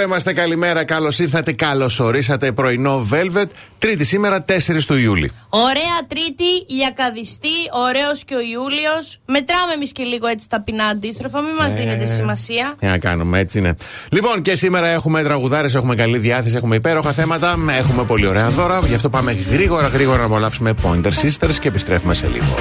Εδώ είμαστε, καλημέρα, καλώς ήρθατε, καλώς ορίσατε. Πρωινό Velvet, Τρίτη σήμερα, 4 του Ιούλη. Ωραία Τρίτη, λιακαδιστή, ωραίος και ο Ιούλιος. Μετράμε εμείς και λίγο έτσι ταπεινά αντίστροφα, μην μας ε, δίνετε σημασία. Τι να κάνουμε, έτσι είναι. Λοιπόν, και σήμερα έχουμε τραγουδάρες, έχουμε καλή διάθεση, έχουμε υπέροχα θέματα, έχουμε πολύ ωραία δώρα. Γι' αυτό πάμε γρήγορα, γρήγορα να απολαύσουμε Pointer Sisters και επιστρέφουμε σε λίγο.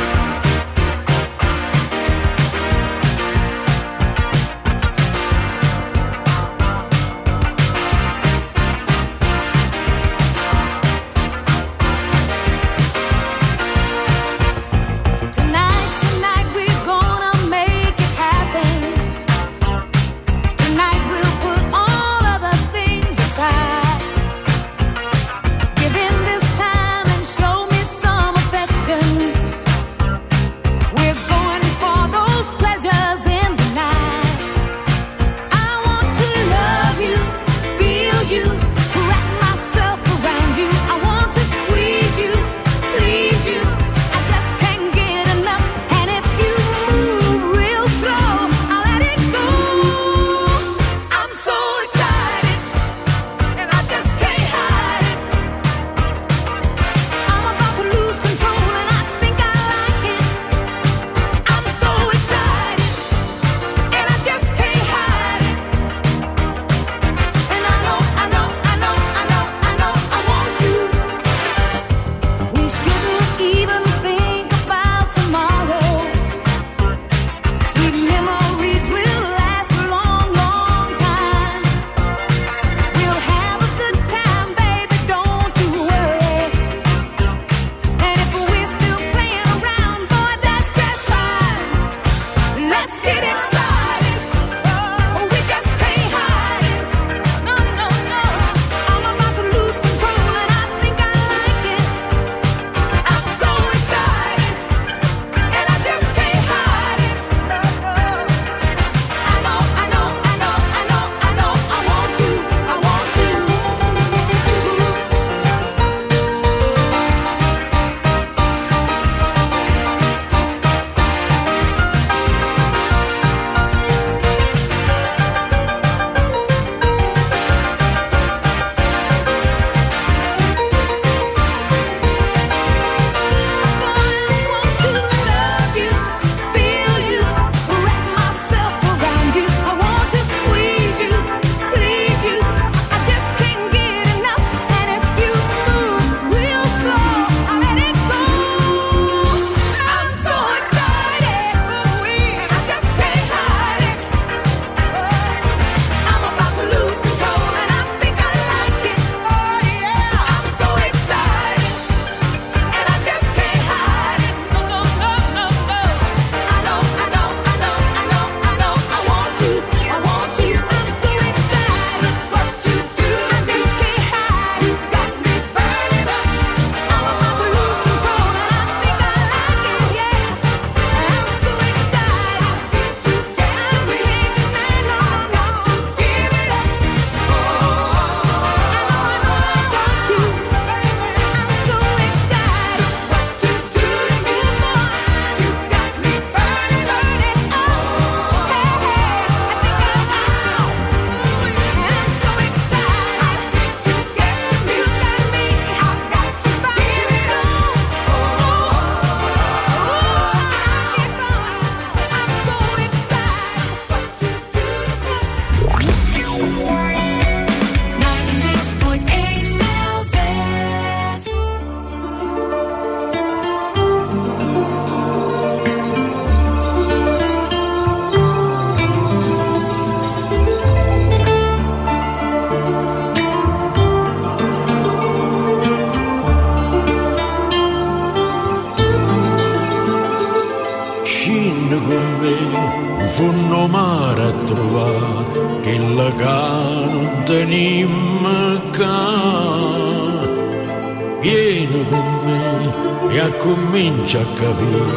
cominci capito capire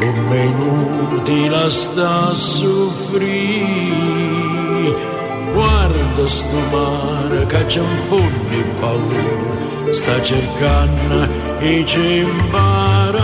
come inutile sta a soffrire guarda sto mare che c'è un fondo paura sta cercando e ci impara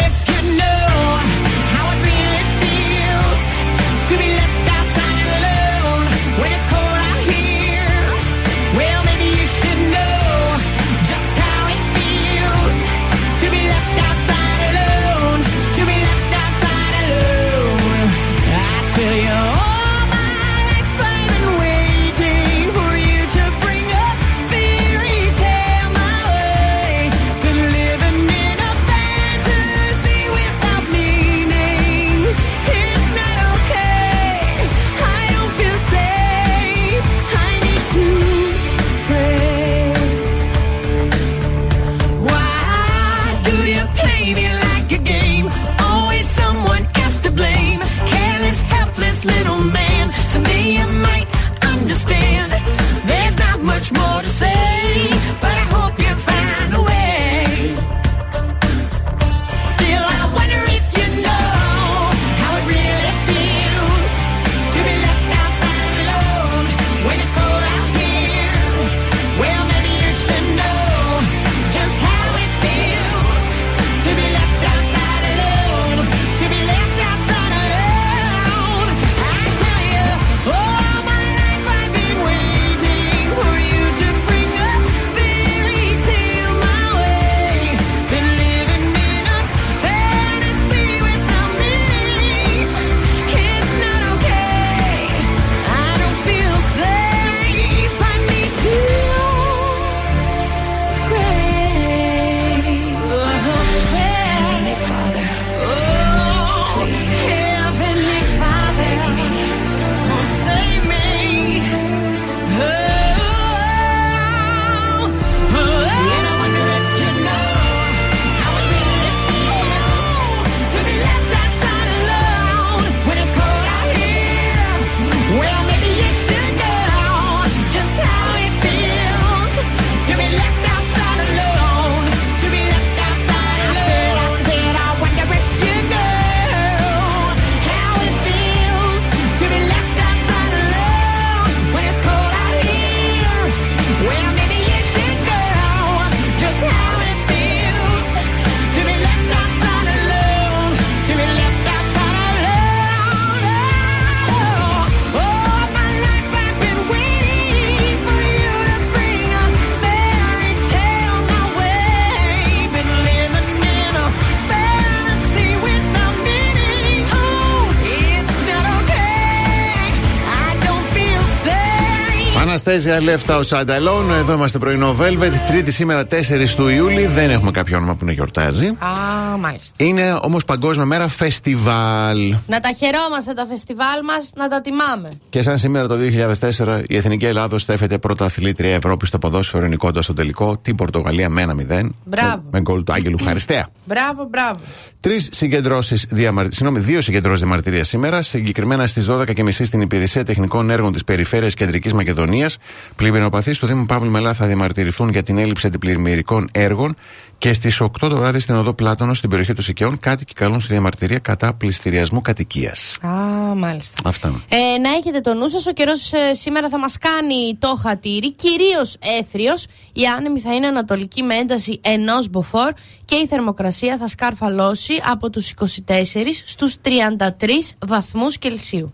Αναστέζια Λεφτά ο Σανταλόν. Εδώ είμαστε πρωινό Velvet. Τρίτη σήμερα 4 του Ιούλη. Δεν έχουμε κάποιο όνομα που να γιορτάζει. Α, μάλιστα. Είναι όμως Παγκόσμια Μέρα Φεστιβάλ. Να τα χαιρόμαστε τα φεστιβάλ μας, να τα τιμάμε. Και σαν σήμερα το 2004 η Εθνική Ελλάδος στέφεται πρώτα αθλήτρια Ευρώπης στο ποδόσφαιρο νικώντα στο τελικό την Πορτογαλία με 1-0. Μπράβο. Με γκολ του Άγγελου Χαριστέα. Μπράβο, μπράβο. Τρεις συγκεντρώσεις, διαμαρ... συγγνώμη, δύο συγκεντρώσεις διαμαρτυρίας σήμερα, συγκεκριμένα στις 12.30 στην Υπηρεσία Τεχνικών Έργων της Περιφέρειας Κεντρικής Μακεδονίας. Πλημμυροπαθεί του Δήμου Παύλου Μελά θα διαμαρτυρηθούν για την έλλειψη αντιπλημμυρικών έργων και στις 8 το βράδυ στην Οδό Πλάτωνο, στην περιοχή των Σικαιών, κάτοικοι καλούν στη διαμαρτυρία κατά πληστηριασμού κατοικίας. Α, μάλιστα. Αυτά. Ε, να έχετε το νου σας, ο καιρός ε, σήμερα θα μας κάνει το χατήρι, κυρίως έθριο. Η άνεμη θα είναι ανατολική με ένταση ενός μποφόρ και η θερμοκρασία θα σκαρφαλώσει από τους 24 στους 33 βαθμούς Κελσίου.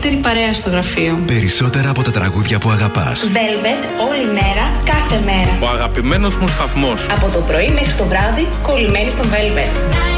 καλύτερη παρέα στο γραφείο. Περισσότερα από τα τραγούδια που αγαπάς. Velvet όλη μέρα, κάθε μέρα. Ο αγαπημένος μου σταθμός. Από το πρωί μέχρι το βράδυ, κολλημένοι στον Velvet.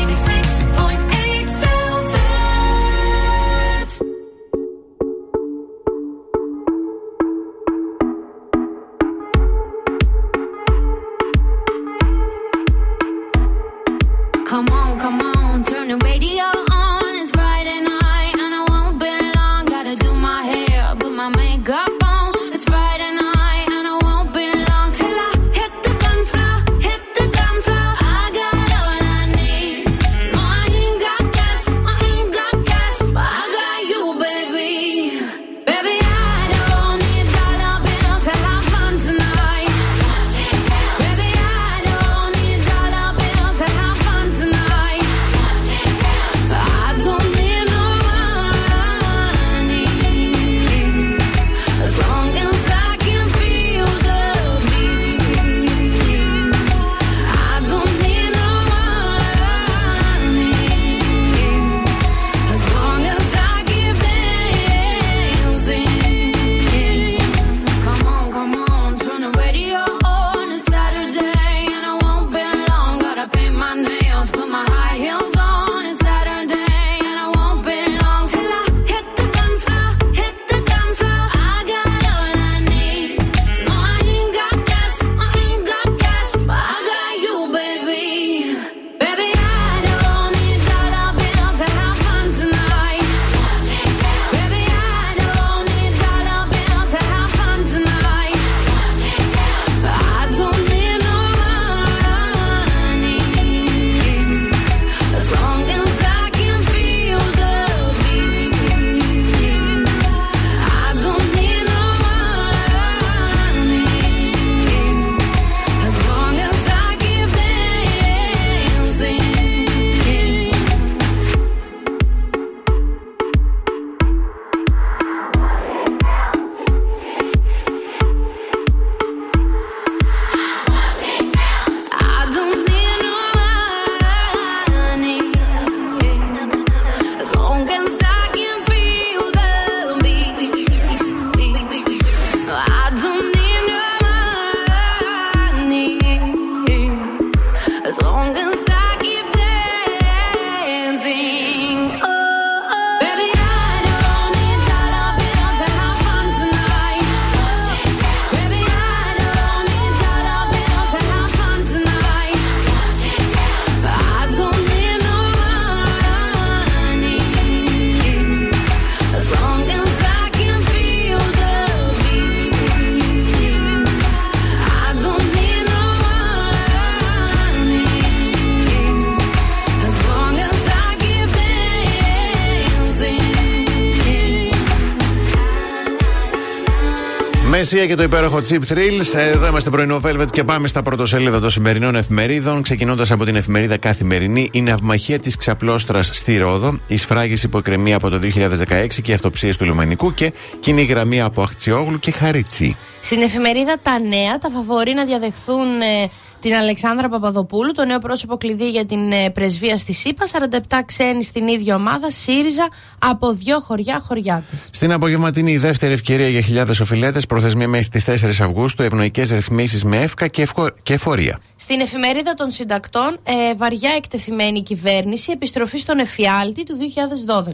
Μέσια και το υπέροχο Chip Thrills. Εδώ είμαστε πρωινό Velvet και πάμε στα πρωτοσέλιδα των σημερινών εφημερίδων. Ξεκινώντας από την εφημερίδα Καθημερινή, η ναυμαχία της Ξαπλώστρας στη Ρόδο, η σφράγιση που εκκρεμεί από το 2016 και οι αυτοψίες του Λιμανικού και κοινή γραμμή από Αχτσιόγλου και Χαρίτσι. Στην εφημερίδα Τα Νέα, τα φαβορεί να διαδεχθούν ε, την Αλεξάνδρα Παπαδοπούλου, το νέο πρόσωπο κλειδί για την ε, πρεσβεία στη ΣΥΠΑ. 47 ξένοι στην ίδια ομάδα, ΣΥΡΙΖΑ από δύο χωριά χωριά τη. Στην απογευματινή δεύτερη ευκαιρία για χιλιάδες οφειλέτες, προθεσμία μέχρι τις 4 Αυγούστου, ευνοϊκές ρυθμίσεις με εύκα και, ευκο... και εφορία. Στην εφημερίδα των συντακτών, ε, βαριά εκτεθειμένη κυβέρνηση, επιστροφή στον εφιάλτη του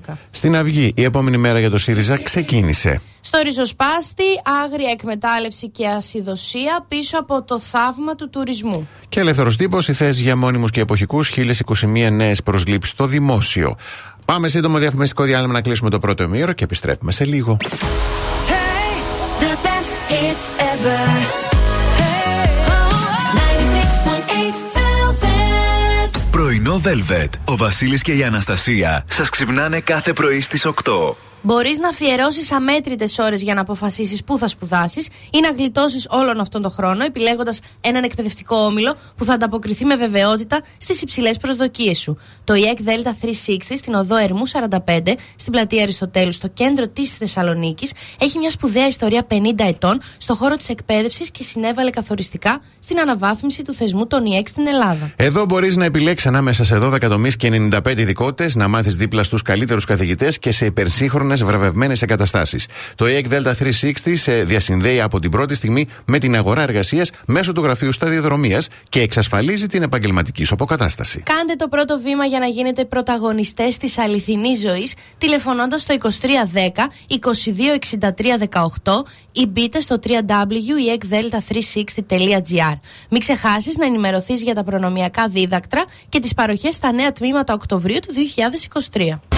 2012. Στην Αυγή, η επόμενη μέρα για το ΣΥΡΙΖΑ ξεκίνησε. Στο ριζοσπάστη, άγρια εκμετάλλευση και ασυδοσία πίσω από το θαύμα του τουρισμού. Και ελεύθερος τύπος, οι θέσεις για μόνιμους και εποχικούς, 1021 νέες προσλήψεις στο δημόσιο. Πάμε σύντομο διαφημιστικό διάλειμμα να κλείσουμε το πρώτο ημίωρο και επιστρέφουμε σε λίγο. The best hits ever. Hey, 96.8 Velvet. Πρωινό Velvet. Ο Βασίλης και η Αναστασία σας ξυπνάνε κάθε πρωί στις 8. Μπορείς να αφιερώσεις αμέτρητες ώρες για να αποφασίσεις πού θα σπουδάσεις ή να γλιτώσεις όλον αυτόν τον χρόνο, επιλέγοντας έναν εκπαιδευτικό όμιλο που θα ανταποκριθεί με βεβαιότητα στις υψηλές προσδοκίες σου. Το EEC Delta 360 στην οδό Ερμού 45, στην πλατεία Αριστοτέλου, στο κέντρο της Θεσσαλονίκης, έχει μια σπουδαία ιστορία 50 ετών στο χώρο της εκπαίδευσης και συνέβαλε καθοριστικά στην αναβάθμιση του θεσμού των EEC στην Ελλάδα. Εδώ μπορείς να επιλέξεις ανάμεσα σε 12 τομείς και 95 ειδικότητες, να μάθεις δίπλα στους καλύτερους καθηγητές και σε υπερσύγχρονο ταυτόχρονα σε βραβευμένες εγκαταστάσεις. Το EEC Delta 360 σε διασυνδέει από την πρώτη στιγμή με την αγορά εργασίας μέσω του γραφείου σταδιοδρομίας και εξασφαλίζει την επαγγελματική σου αποκατάσταση. Κάντε το πρώτο βήμα για να γίνετε πρωταγωνιστές της αληθινής ζωής τηλεφωνώντας στο 2310 226318 ή μπείτε στο www.ekdelta360.gr Μην ξεχάσεις να ενημερωθείς για τα προνομιακά δίδακτρα και τις παροχές στα νέα τμήματα Οκτωβρίου του 2023.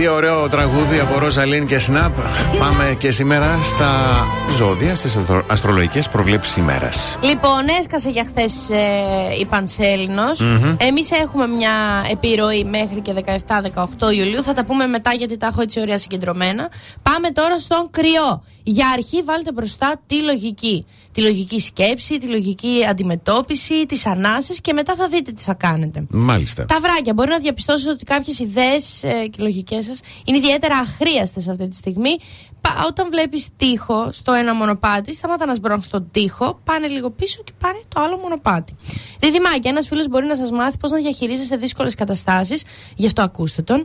τι ωραίο τραγούδι από Ροζαλίν και Σναπ. Πάμε και σήμερα στα ζώδια, στις αστρολογικές προβλέψεις ημέρας. Λοιπόν, έσκασε για χθες ε, η Πανσέλινος. Μμμ. Εμείς έχουμε μια επιρροή μέχρι και 17-18 Ιουλίου. Θα τα πούμε μετά γιατί τα έχω έτσι ωραία συγκεντρωμένα. Πάμε τώρα στον κρυό. Για αρχή βάλτε μπροστά τη λογική. Τη λογική σκέψη, τη λογική αντιμετώπιση, τις ανάσεις και μετά θα δείτε τι θα κάνετε. Μάλιστα. Τα βράκια. Μπορεί να διαπιστώσετε ότι κάποιες ιδέες ε, και λογικές σας είναι ιδιαίτερα αχρίαστες αυτή τη στιγμή. Πα- όταν βλέπεις τείχο στο ένα μονοπάτι, σταμάτα να σμπρώχνει τον τείχο, πάνε λίγο πίσω και πάνε το άλλο μονοπάτι. Διδυμάκι, ένας φίλος μπορεί να σας μάθει πώς να διαχειρίζεστε δύσκολες καταστάσεις, γι' αυτό ακούστε τον.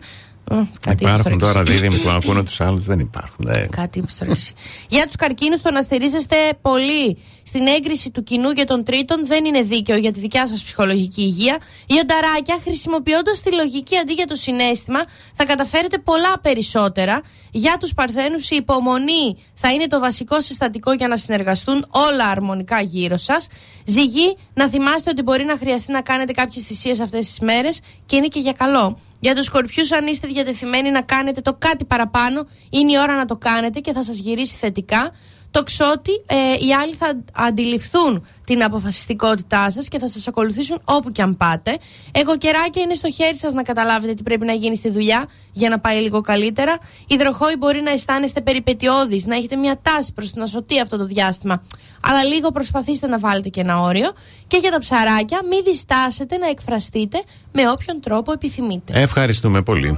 Ε, κάτι είπες Υπάρχουν τώρα τώρα εσύ. δίδυμοι που ακούνε τους άλλους, δεν υπάρχουν. Ε, Κάτι είπες τώρα εσύ. Για τους καρκίνους, το να στηρίζεστε πολύ στην έγκριση του κοινού και των τρίτων δεν είναι δίκαιο για τη δικιά σας ψυχολογική υγεία. Οι ονταράκια, χρησιμοποιώντας τη λογική αντί για το συνέστημα, θα καταφέρετε πολλά περισσότερα. Για τους παρθένους, η υπομονή θα είναι το βασικό συστατικό για να συνεργαστούν όλα αρμονικά γύρω σας. Ζυγή, να θυμάστε ότι μπορεί να χρειαστεί να κάνετε κάποιες θυσίες αυτές τις μέρες και είναι και για καλό. Για τους σκορπιούς, αν είστε διατεθειμένοι να κάνετε το κάτι παραπάνω, είναι η ώρα να το κάνετε και θα σας γυρίσει θετικά. Το ξότι, ε, οι άλλοι θα αντιληφθούν την αποφασιστικότητά σας και θα σας ακολουθήσουν όπου και αν πάτε. Εγώ καιράκια είναι στο χέρι σας να καταλάβετε τι πρέπει να γίνει στη δουλειά για να πάει λίγο καλύτερα. Υδροχόοι μπορεί να αισθάνεστε περιπετειώδει, να έχετε μια τάση προς την ασωτή αυτό το διάστημα. Αλλά λίγο προσπαθήστε να βάλετε και ένα όριο. Και για τα ψαράκια, μην διστάσετε να εκφραστείτε με όποιον τρόπο επιθυμείτε. Ευχαριστούμε πολύ.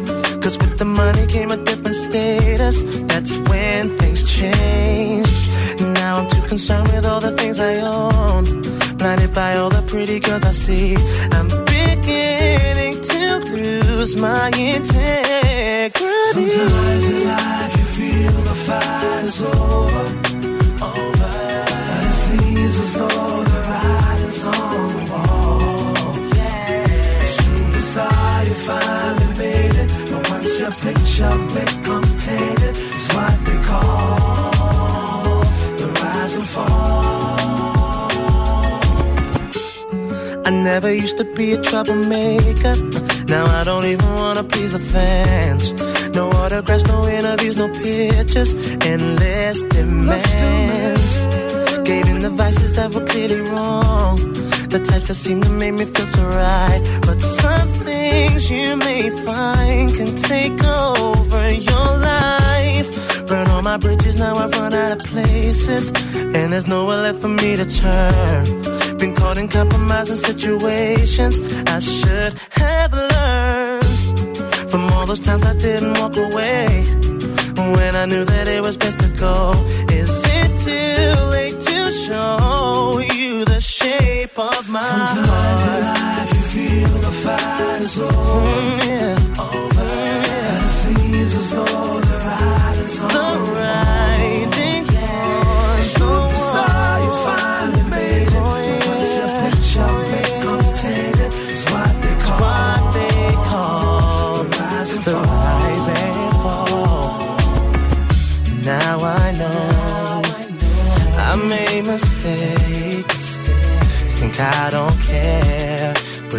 money came a different status. That's when things changed. Now I'm too concerned with all the things I own. Blinded by all the pretty girls I see. I'm beginning to lose my integrity. Sometimes in life you feel the fight is over, over. And it seems as though the writing's on picture becomes tainted, it's what they call the rise and fall. I never used to be a troublemaker. Now I don't even wanna please the fans. No autographs, no interviews, no pictures, endless demands. Gave in the vices that were clearly wrong. The types that seem to make me feel so right. But some things you may find can take over your life. Burn all my bridges, now I've run out of places. And there's nowhere left for me to turn. Been caught in compromising situations. I should have learned from all those times I didn't walk away. When I knew that it was best to go. Is it too late to show you the shape of my Sometimes heart? The fight is over, Mm, yeah. over. And it seems as though the writing's on The the wall. writing's on the Superstar, you finally made it. But once your picture becomes tainted, it's what they call What they call the rise and the fall. rise and fall. Now I know I made mistakes. Think I don't care,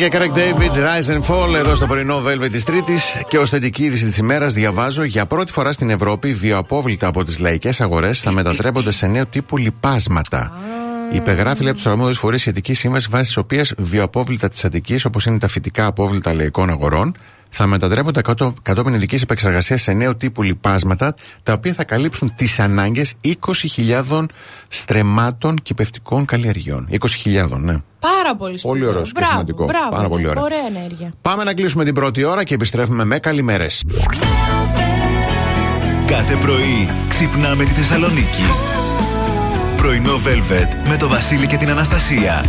και Craig David, Rise and Fall, εδώ στο πρωινό Velvet της Τρίτης. Και ως θετική είδηση της ημέρας, διαβάζω για πρώτη φορά στην Ευρώπη βιοαπόβλητα από τις λαϊκές αγορές θα μετατρέπονται σε νέο τύπου λιπάσματα. Υπεγράφει λέει από του αρμόδιους φορείς σχετική σύμβαση βάσει της οποίας βιοαπόβλητα της Αττικής, όπως είναι τα φυτικά απόβλητα λαϊκών αγορών, θα μετατρέπονται κατώ- κατόπιν ειδικής επεξεργασίας σε νέο τύπου λιπάσματα, τα οποία θα καλύψουν τις ανάγκες 20.000 στρεμάτων κυπευτικών καλλιεργειών. 20.000, ναι. Πάρα πολύ σπουδαίο. Πολύ ωραίο και Μπράβο, σημαντικό. Μπράβο, Πάρα πολύ ωραία. Ωραία ενέργεια. Πάμε να κλείσουμε την πρώτη ώρα και επιστρέφουμε με καλημέρες. Κάθε πρωί ξυπνάμε τη Θεσσαλονίκη. Πρωινό Velvet με το Βασίλη και την Αναστασία.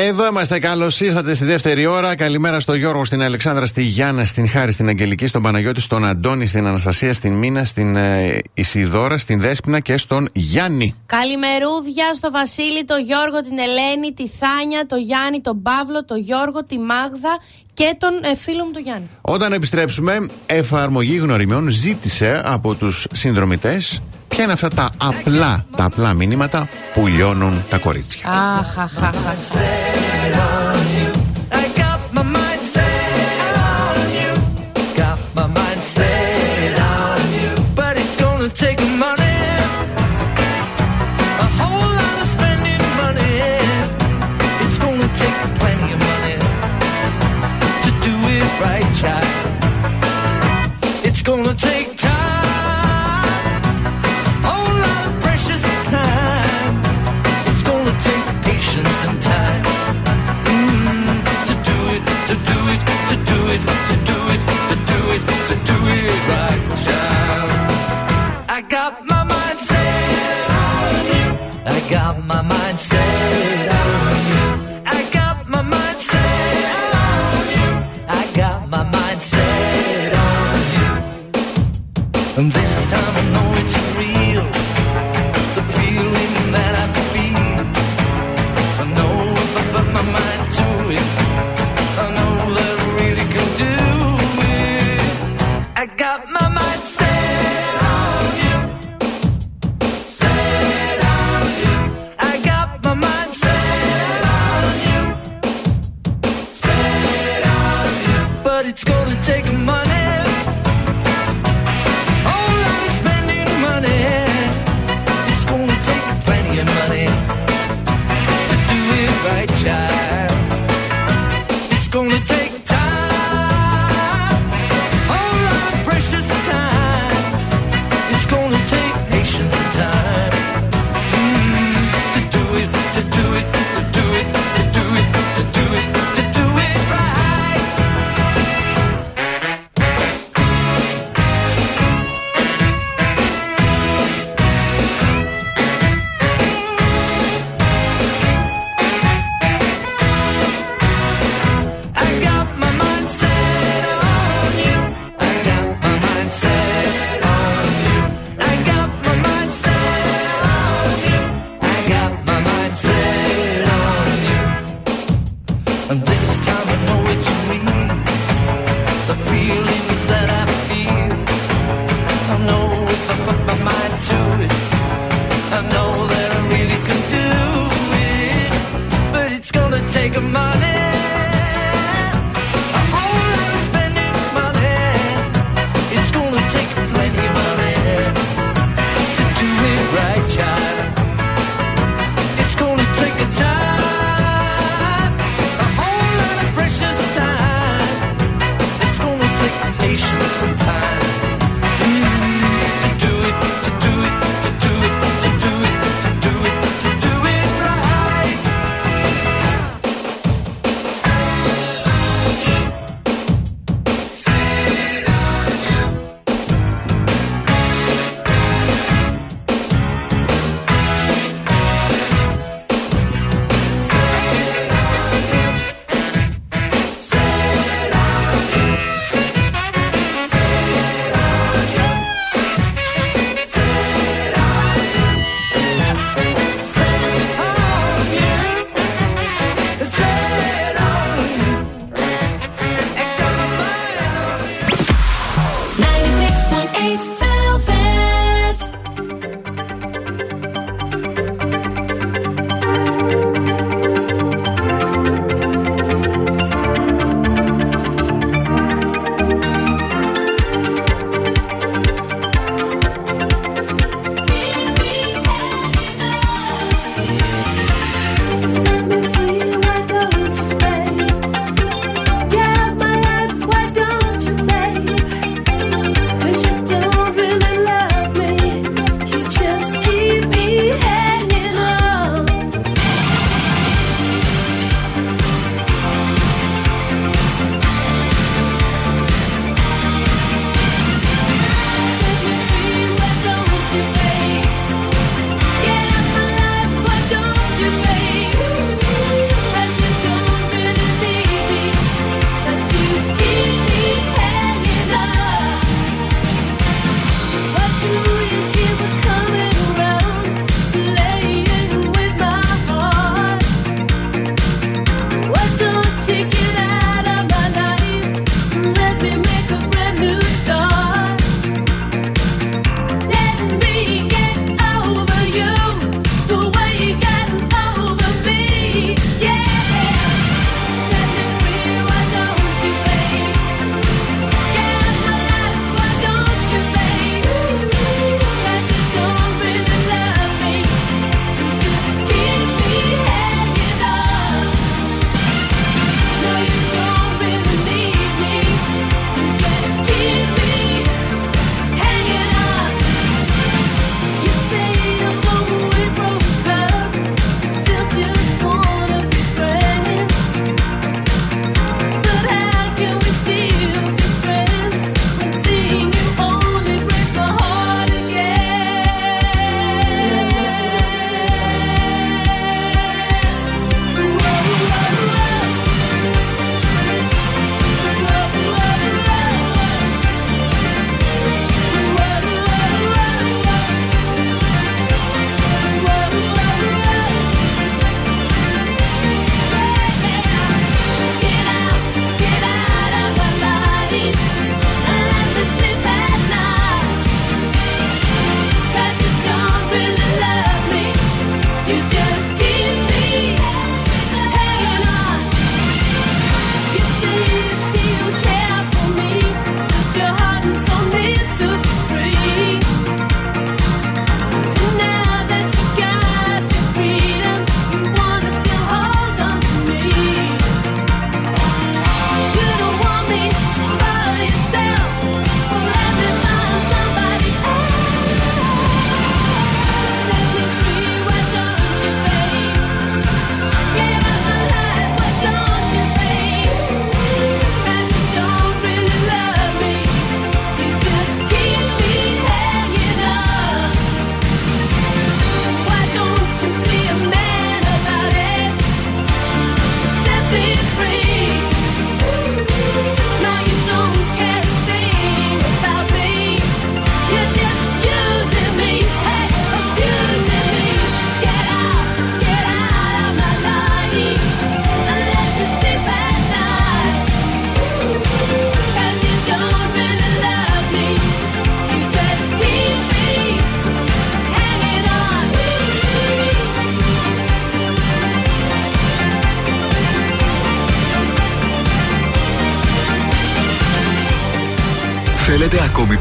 96.8 Εδώ είμαστε. Καλώς ήρθατε στη δεύτερη ώρα. Καλημέρα στο Γιώργο, στην Αλεξάνδρα, στη Γιάννα, στην Χάρη, στην Αγγελική, στον Παναγιώτη, στον Αντώνη, στην Αναστασία, στην Μίνα, στην ε, Ισιδώρα, στην Δέσπινα και στον Γιάννη. Καλημερούδια στο Βασίλη, το Γιώργο, την Ελένη, τη Θάνια, το Γιάννη, τον Παύλο, το Γιώργο, τη Μάγδα και τον ε, φίλο μου τον Γιάννη. Όταν επιστρέψουμε, εφαρμογή γνωριμιών ζήτησε από τους συνδρομητές ποια είναι αυτά τα απλά, τα απλά μηνύματα που λιώνουν τα κορίτσια; Αχ, αχ, αχ, got my mind set on you. I got my mind set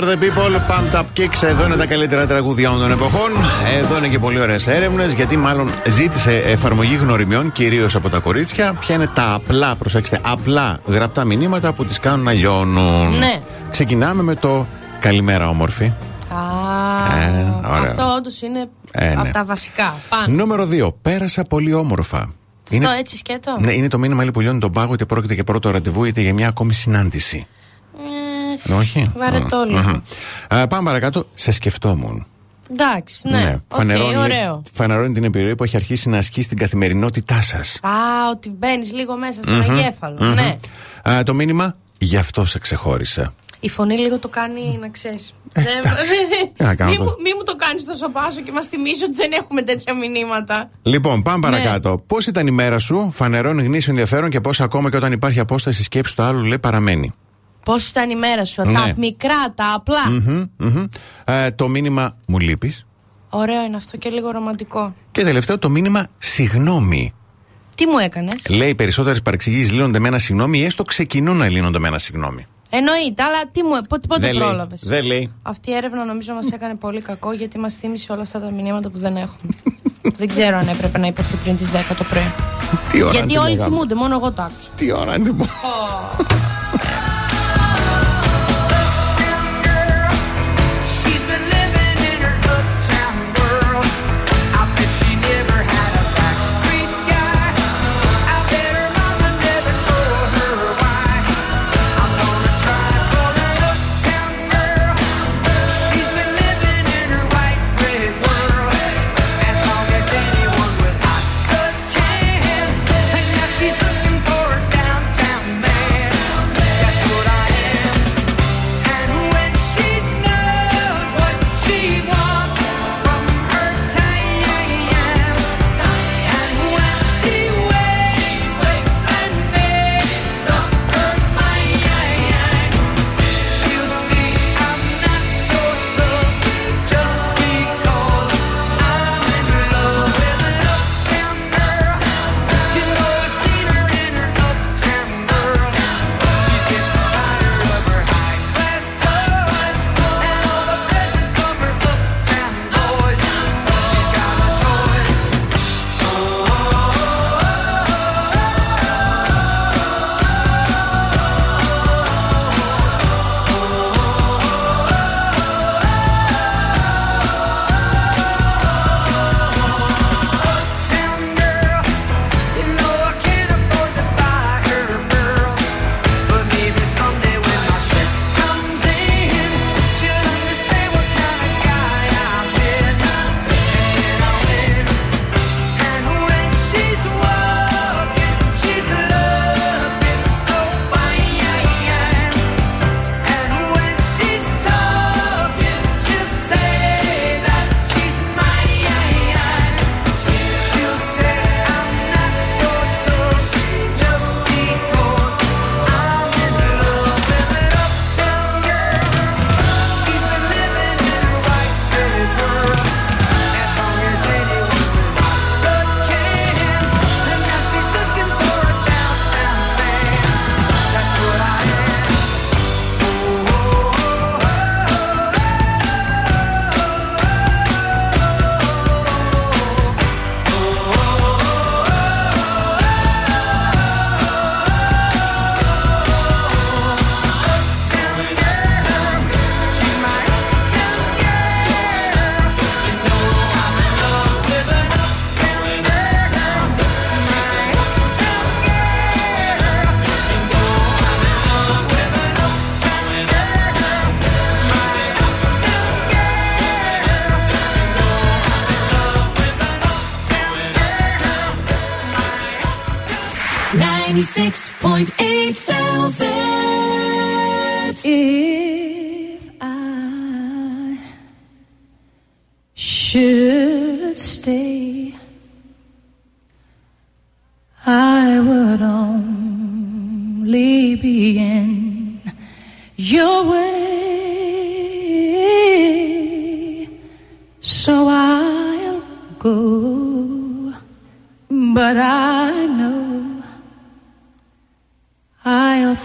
Foster the People, Pumped Up Kicks. Εδώ είναι τα καλύτερα τραγούδια όλων των εποχών. Εδώ είναι και πολύ ωραίες έρευνες, γιατί μάλλον ζήτησε εφαρμογή γνωριμιών, κυρίως από τα κορίτσια. Ποια είναι τα απλά, προσέξτε, απλά γραπτά μηνύματα που τις κάνουν να λιώνουν. Ναι. Ξεκινάμε με το Καλημέρα, όμορφη. Α, Ε, ωραία. αυτό όντως είναι Ε, ναι. από τα βασικά. Πάνω. Νούμερο 2. Πέρασα πολύ όμορφα. Αυτό έτσι σκέτο; ναι, είναι το μήνυμα λέει, που λιώνει τον πάγο, είτε πρόκειται για πρώτο ραντεβού, είτε για μια ακόμη συνάντηση. Ε, Όχι. Βαρετό Μμμ. λίγο. Μμμ. Α, πάμε παρακάτω. Σε σκεφτόμουν. Εντάξει, ναι. Οκ, Φανερώνει, ωραίο. φανερώνει την επιρροή που έχει αρχίσει να ασκεί στην καθημερινότητά σας. Α, ότι μπαίνεις λίγο μέσα στον εγκέφαλο. Ναι. το μήνυμα, γι' αυτό σε ξεχώρισα. Η φωνή λίγο το κάνει να ξέρεις. Ε, Τι να κάνω Μη τώρα. μου, μη μου το κάνεις τόσο πάσο και μας θυμίζει ότι δεν έχουμε τέτοια μηνύματα. Λοιπόν, πάμε Ναι. παρακάτω. Πώς ήταν η μέρα σου, φανερώνει γνήσιο ενδιαφέρον και πώς ακόμα και όταν υπάρχει απόσταση σκέψη του άλλου, λέει παραμένει. Πώς ήταν η μέρα σου, ναι. τα μικρά, τα απλα mm-hmm, mm-hmm. ε, το μήνυμα μου λείπεις. Ωραίο είναι αυτό και λίγο ρομαντικό. Και τελευταίο το μήνυμα συγγνώμη. Τι μου έκανες; Λέει περισσότερες παρεξηγήσεις λύνονται με ένα συγγνώμη ή έστω ξεκινούν να λύνονται με ένα συγγνώμη. Εννοείται, αλλά τι μου, πότε, πότε πρόλαβες; Δεν λέει. Αυτή η έρευνα νομίζω μας έκανε πολύ κακό γιατί μας θύμισε όλα αυτά τα μηνύματα που δεν έχουμε. δεν ξέρω αν έπρεπε να υπερθεί πριν τις 10 το πρωί. τι ώρα γιατί όλοι κοιμούνται, μόνο εγώ το άκουσα. Τι ώρα είναι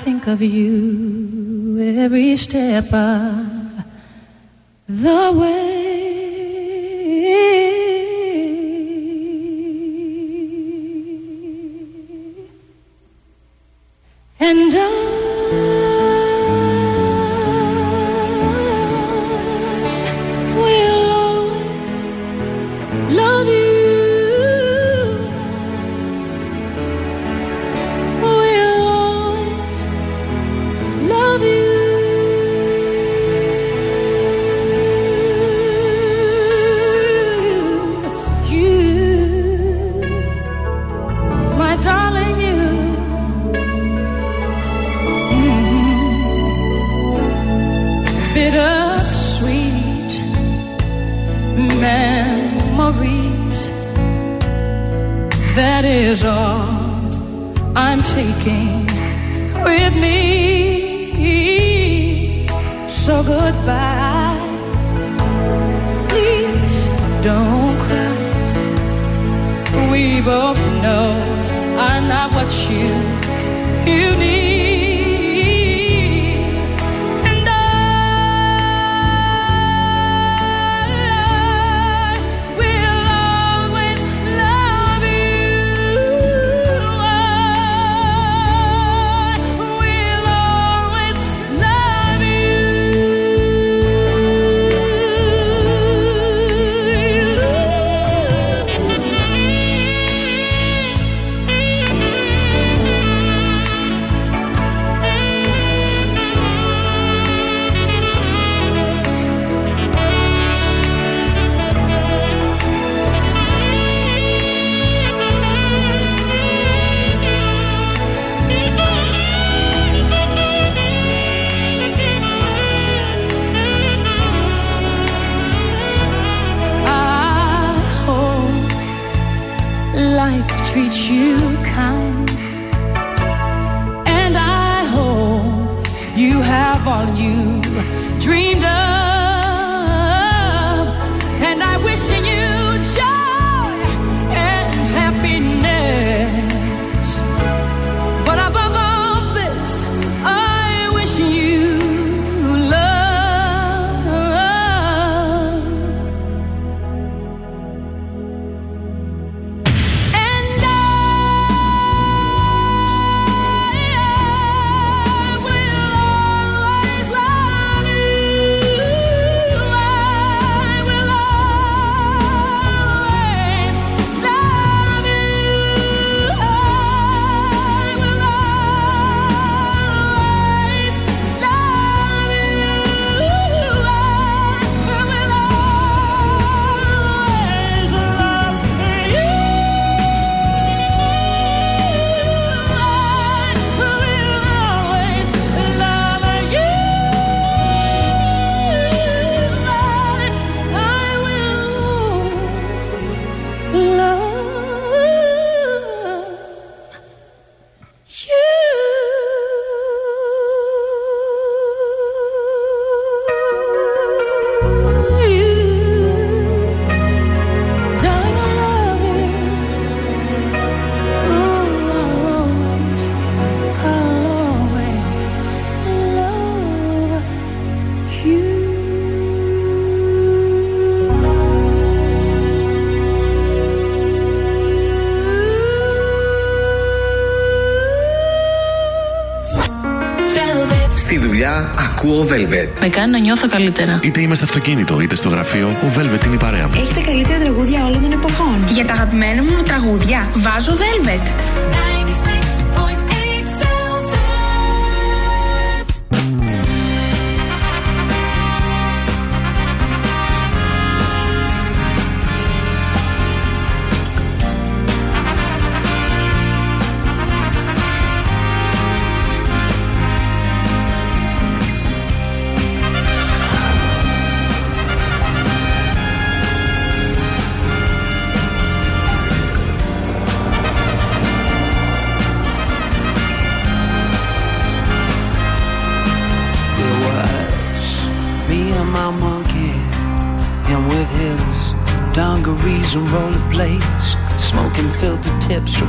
think of you every step of the way. And I walking with me. So goodbye. Με κάνει να νιώθω καλύτερα. Είτε είμαι στο αυτοκίνητο είτε στο γραφείο, ο Velvet είναι η παρέα μου. Έχει τα καλύτερα τραγούδια όλων των εποχών. Για τα αγαπημένα μου τραγούδια βάζω Velvet.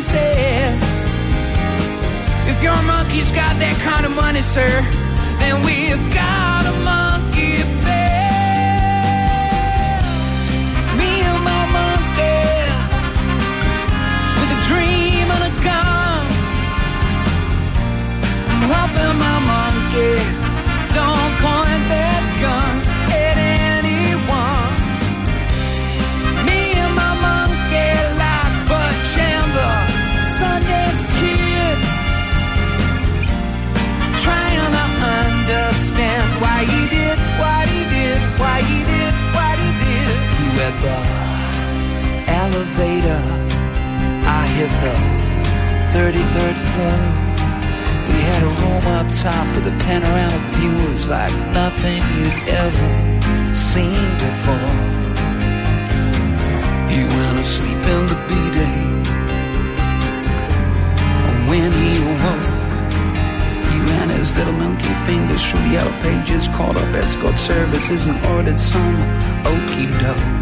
said, If your monkey's got that kind of money, sir, then we've got a monkey at the elevator. I hit the 33rd floor. We had a room up top with a panoramic view. Was like nothing you'd ever seen before. He went to sleep in the B-day. When he awoke, he ran his little monkey fingers through the yellow pages, called up escort services and ordered some okey doke.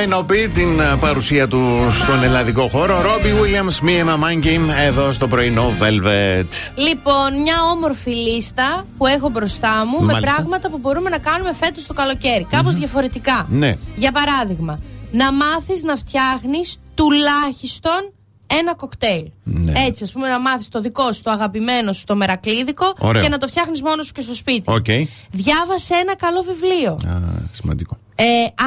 Ενόψει την, α, παρουσία του στον ελλαδικό χώρο. Robbie Williams, Me and My Mind Game, εδώ στο πρωινό Velvet. Λοιπόν, μια όμορφη λίστα που έχω μπροστά μου με Μάλιστα. πράγματα που μπορούμε να κάνουμε φέτος το καλοκαίρι. Κάπως διαφορετικά. Ναι. Για παράδειγμα, να μάθεις να φτιάχνεις τουλάχιστον ένα κοκτέιλ. Ναι. Έτσι, ας πούμε, να μάθεις το δικό σου, το αγαπημένο σου, το μερακλίδικο Ωραίο. και να το φτιάχνεις μόνος σου και στο σπίτι. Οκ. Διάβασε ένα καλό βιβλίο. Α, σημαντικό. Ε,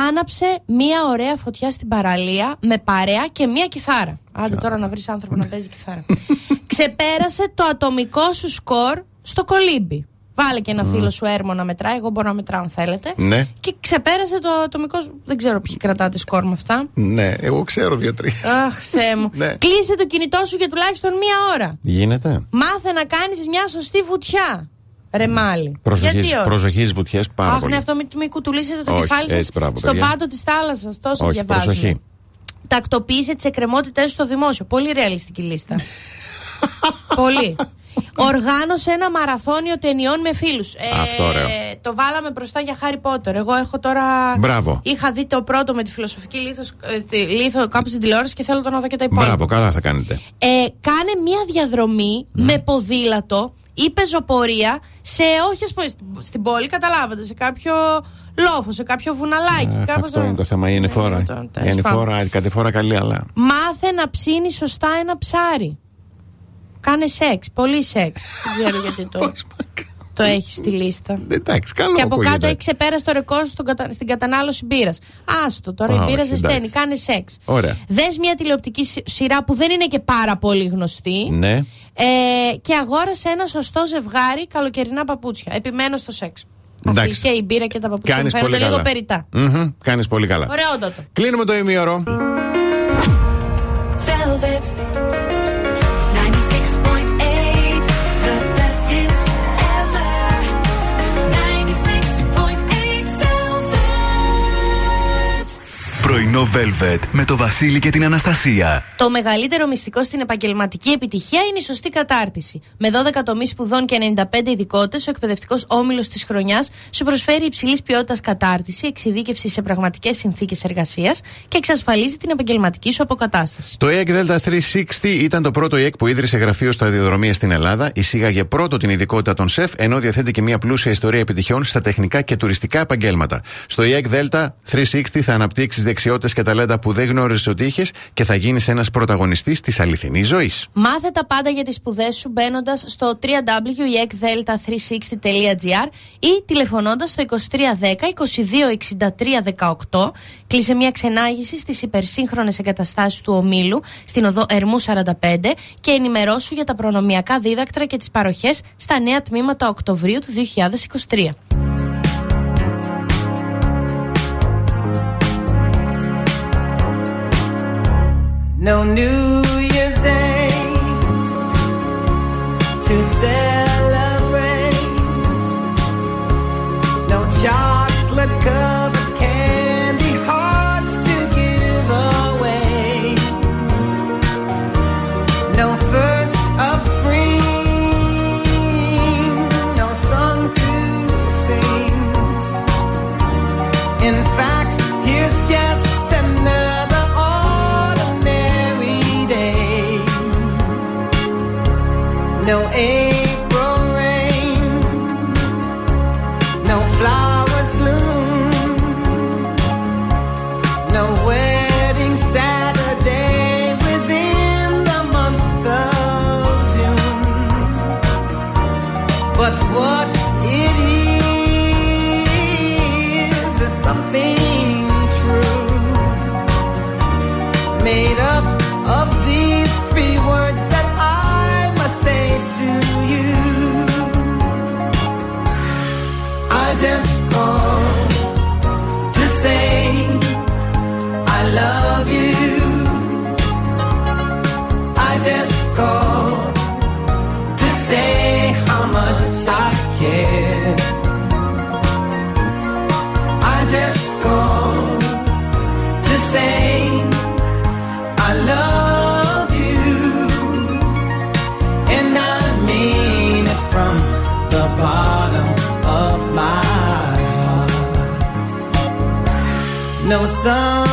άναψε μία ωραία φωτιά στην παραλία με παρέα και μία κιθάρα. Άντε τώρα να βρεις άνθρωπο να παίζει κιθάρα. Ξεπέρασε το ατομικό σου σκορ στο κολύμπι. Βάλε και ένα φίλο σου έρμο να μετράει. Εγώ μπορώ να μετράω αν θέλετε. Ναι. Και ξεπέρασε το ατομικό σου. Δεν ξέρω ποιοι κρατάτε σκορ με αυτά. Ναι, εγώ ξέρω δύο-τρεις. Αχ, Θεέ μου. Ναι. Κλείσε το κινητό σου για τουλάχιστον μία ώρα. Γίνεται. Μάθε να κάνεις μια σωστή βουτιά. Ρεμάλι. Προσοχή, Γιατί όχι; προσοχής βουτιές πάρα Αχ, πολύ. ναι, αυτό μην, μην κουτουλήσετε το Όχι, κεφάλι έτσι, σας μπράβο, στον παιδιά. πάτο της θάλασσας. Τόσο Όχι, διαβάζουμε. προσοχή. Τακτοποίησε τις εκκρεμότητές σου στο δημόσιο. Πολύ ρεαλιστική λίστα. Πολύ. Οργάνωσε ένα μαραθώνιο ταινιών με φίλους. Αυτό ωραίο. Το βάλαμε μπροστά για Χάρι Πότερ. Εγώ έχω τώρα. Μπράβο. Είχα δει το πρώτο με τη φιλοσοφική λίθος, ε, τη- λίθο κάπου στην τηλεόραση και θέλω το να δω και τα υπόλοιπα. Μπράβο, καλά θα κάνετε. Ε, κάνε μία διαδρομή Ναι. με ποδήλατο ή πεζοπορία σε όχι ας πούμε στην, στην πόλη, καταλάβατε, σε κάποιο λόφο, σε κάποιο βουναλάκι. Αχ, κάπως αυτό να- είναι το θέμα. Είναι φορά. Ναι, το- τέλος Είναι πάντων. φορά, κάτι φορά καλή, αλλά. Μάθε να ψήνει σωστά ένα ψάρι. Κάνε σεξ, πολύ σεξ. Δεν ξέρω γιατί το, το έχεις στη λίστα. Εντάξει, καλό Και από ακούγεται. κάτω έχει ξεπέρασε το ρεκόρ σου στον κατα- στην κατανάλωση μπύρας. Άστο, τώρα Α, η μπύρα όχι, ζεσταίνει, εντάξει. κάνε σεξ. Ωραία. Δες μια τηλεοπτική σι- σειρά που δεν είναι και πάρα πολύ γνωστή. Ναι. Ε, και αγόρασε ένα σωστό ζευγάρι καλοκαιρινά παπούτσια. Επιμένω στο σεξ. Εντάξει. Αυτή και η μπύρα και τα παπούτσια μου Κάνει πολύ φαίνονται λίγο καλά. περιτά. Μμμ, Κάνεις πολύ καλά. Ωραιότατο. Κλείνουμε το ημίωρο. Πρωινό Velvet με το Βασίλη και την Αναστασία. Το μεγαλύτερο μυστικό στην επαγγελματική επιτυχία είναι η σωστή κατάρτιση. Με 12 τομείς σπουδών και 95 ειδικότητες, ο εκπαιδευτικός όμιλος της χρονιάς σου προσφέρει υψηλής ποιότητας κατάρτιση, εξειδίκευση σε πραγματικές συνθήκες εργασίας και εξασφαλίζει την επαγγελματική σου αποκατάσταση. Το EEC Delta 360 ήταν το πρώτο EEC που ίδρυσε γραφείο σταδιοδρομία στην Ελλάδα, εισήγαγε πρώτο την ειδικότητα των ΣΕΦ, ενώ διαθέτει και μια πλούσια ιστορία επιτυχιών στα τεχνικά και τουριστικά επαγγέλματα. Στο EEC Delta 360 θα αναπτύξεις δεξιότητες και ταλέντα που δεν γνώριζες ότι είχες και θα γίνεις ένας πρωταγωνιστής της αληθινής ζωής. Μάθε τα πάντα για τις σπουδές σου μπαίνοντας στο www.ekdelta360.gr ή τηλεφωνώντας στο 2310 2263 18. Κλείσε μια ξενάγηση στις υπερσύγχρονες εγκαταστάσεις του ομίλου στην οδό Ερμού 45 και ενημερώσου για τα προνομιακά δίδακτρα και τις παροχές στα νέα τμήματα Οκτωβρίου του 2023. no New Year's Day to say. no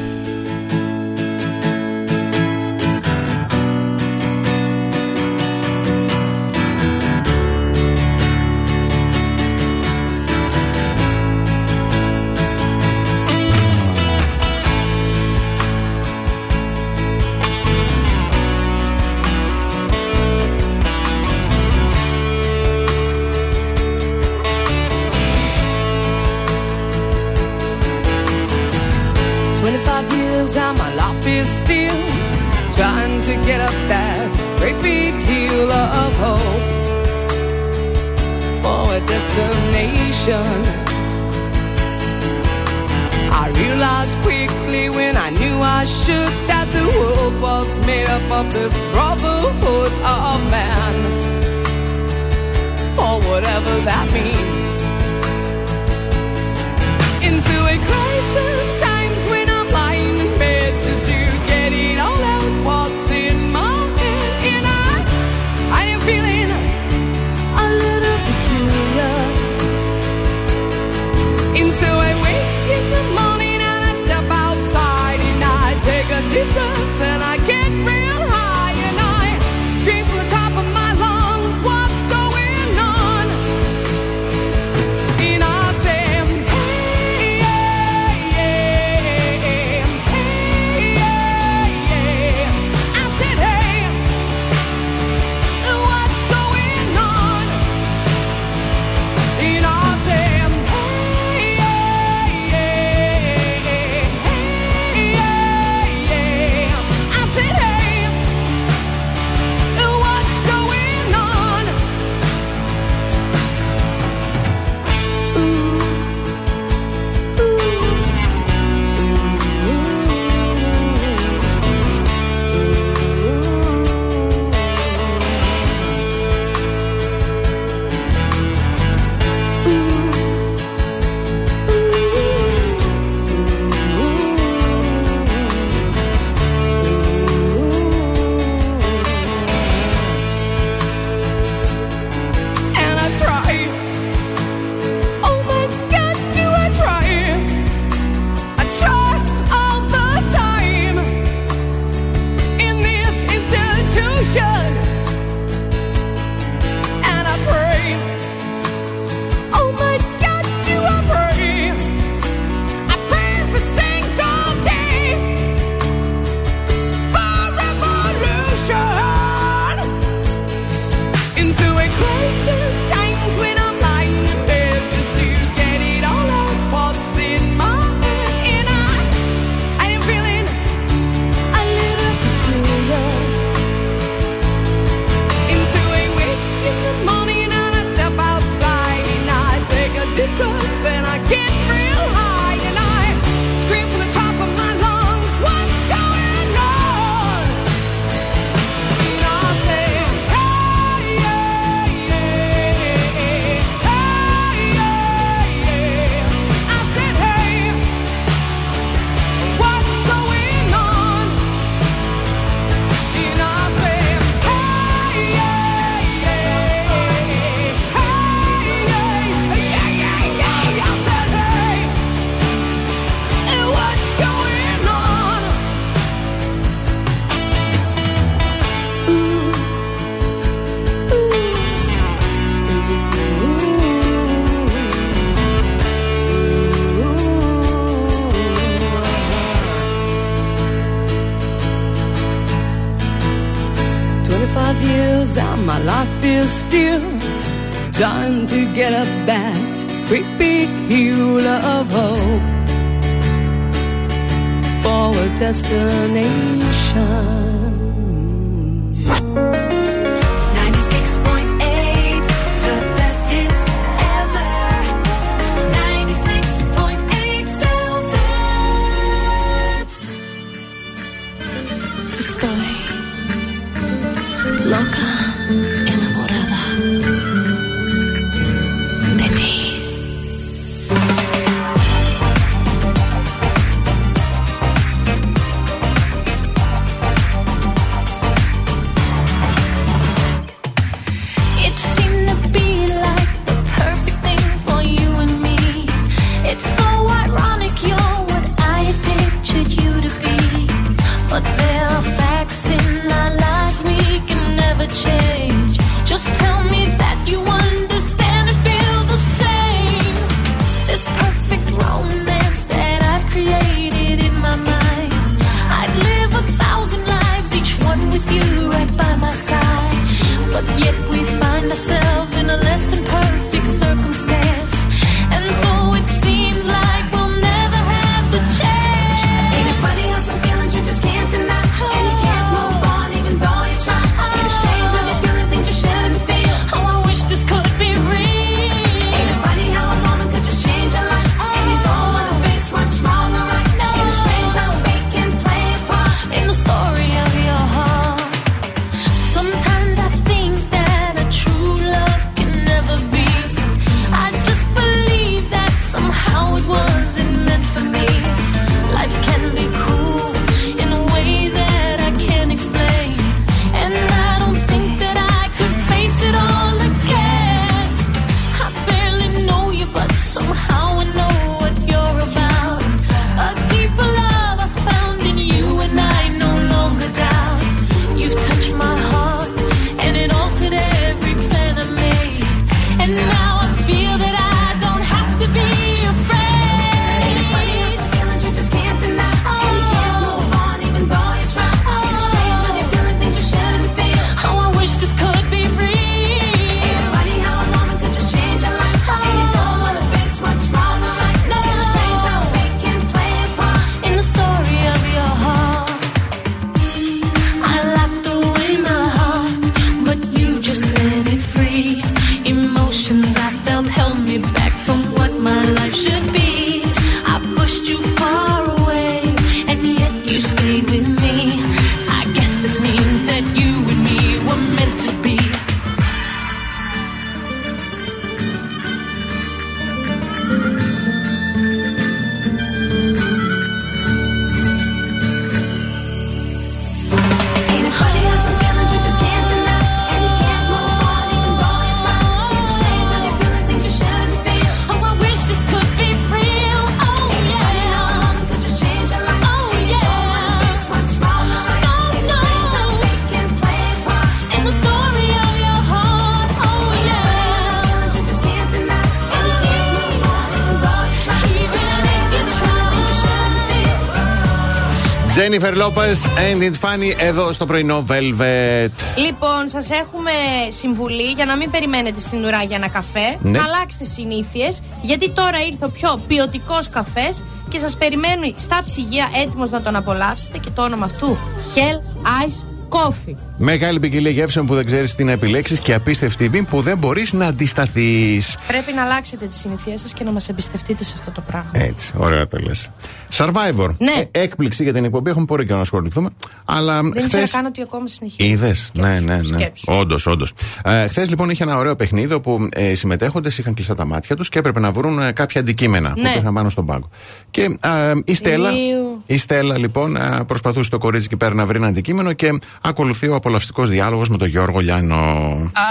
Jennifer Lopez and it's funny εδώ στο πρωινό Velvet. Λοιπόν, σας έχουμε συμβουλή για να μην περιμένετε στην ουρά για ένα καφέ. Ναι. Να αλλάξετε συνήθειες, γιατί τώρα ήρθε ο πιο ποιοτικός καφές και σας περιμένει στα ψυγεία έτοιμος να τον απολαύσετε και το όνομα αυτού Hell Ice Coffee. Μεγάλη ποικιλία γεύσεων που δεν ξέρεις τι να επιλέξεις και απίστευτη τιμή που δεν μπορείς να αντισταθείς. Πρέπει να αλλάξετε τις συνήθειέ σας και να μας εμπιστευτείτε σε αυτό το πράγμα. Έτσι, ωραία τα λες. Survivor. Ναι. Ε, έκπληξη για την εκπομπή. Έχουμε πολύ καιρό να ασχοληθούμε. Αλλά Δεν ήξερα χθε. καν ότι ακόμα συνεχίζει. Είδες. Ναι, ναι, ναι. σκέψου. Όντως, όντως. Ε, Χθες λοιπόν είχε ένα ωραίο παιχνίδι όπου ε, οι συμμετέχοντες είχαν κλειστά τα μάτια τους και έπρεπε να βρουν ε, κάποια αντικείμενα που Ναι. υπήρχαν πάνω στον πάγκο. Και ε, η Στέλλα. Ηλίου. Η Στέλλα λοιπόν ε, προσπαθούσε το κορίτσι εκεί πέρα να βρει ένα αντικείμενο και ακολουθεί ο απολαυστικός διάλογος με τον Γιώργο Λιάνο.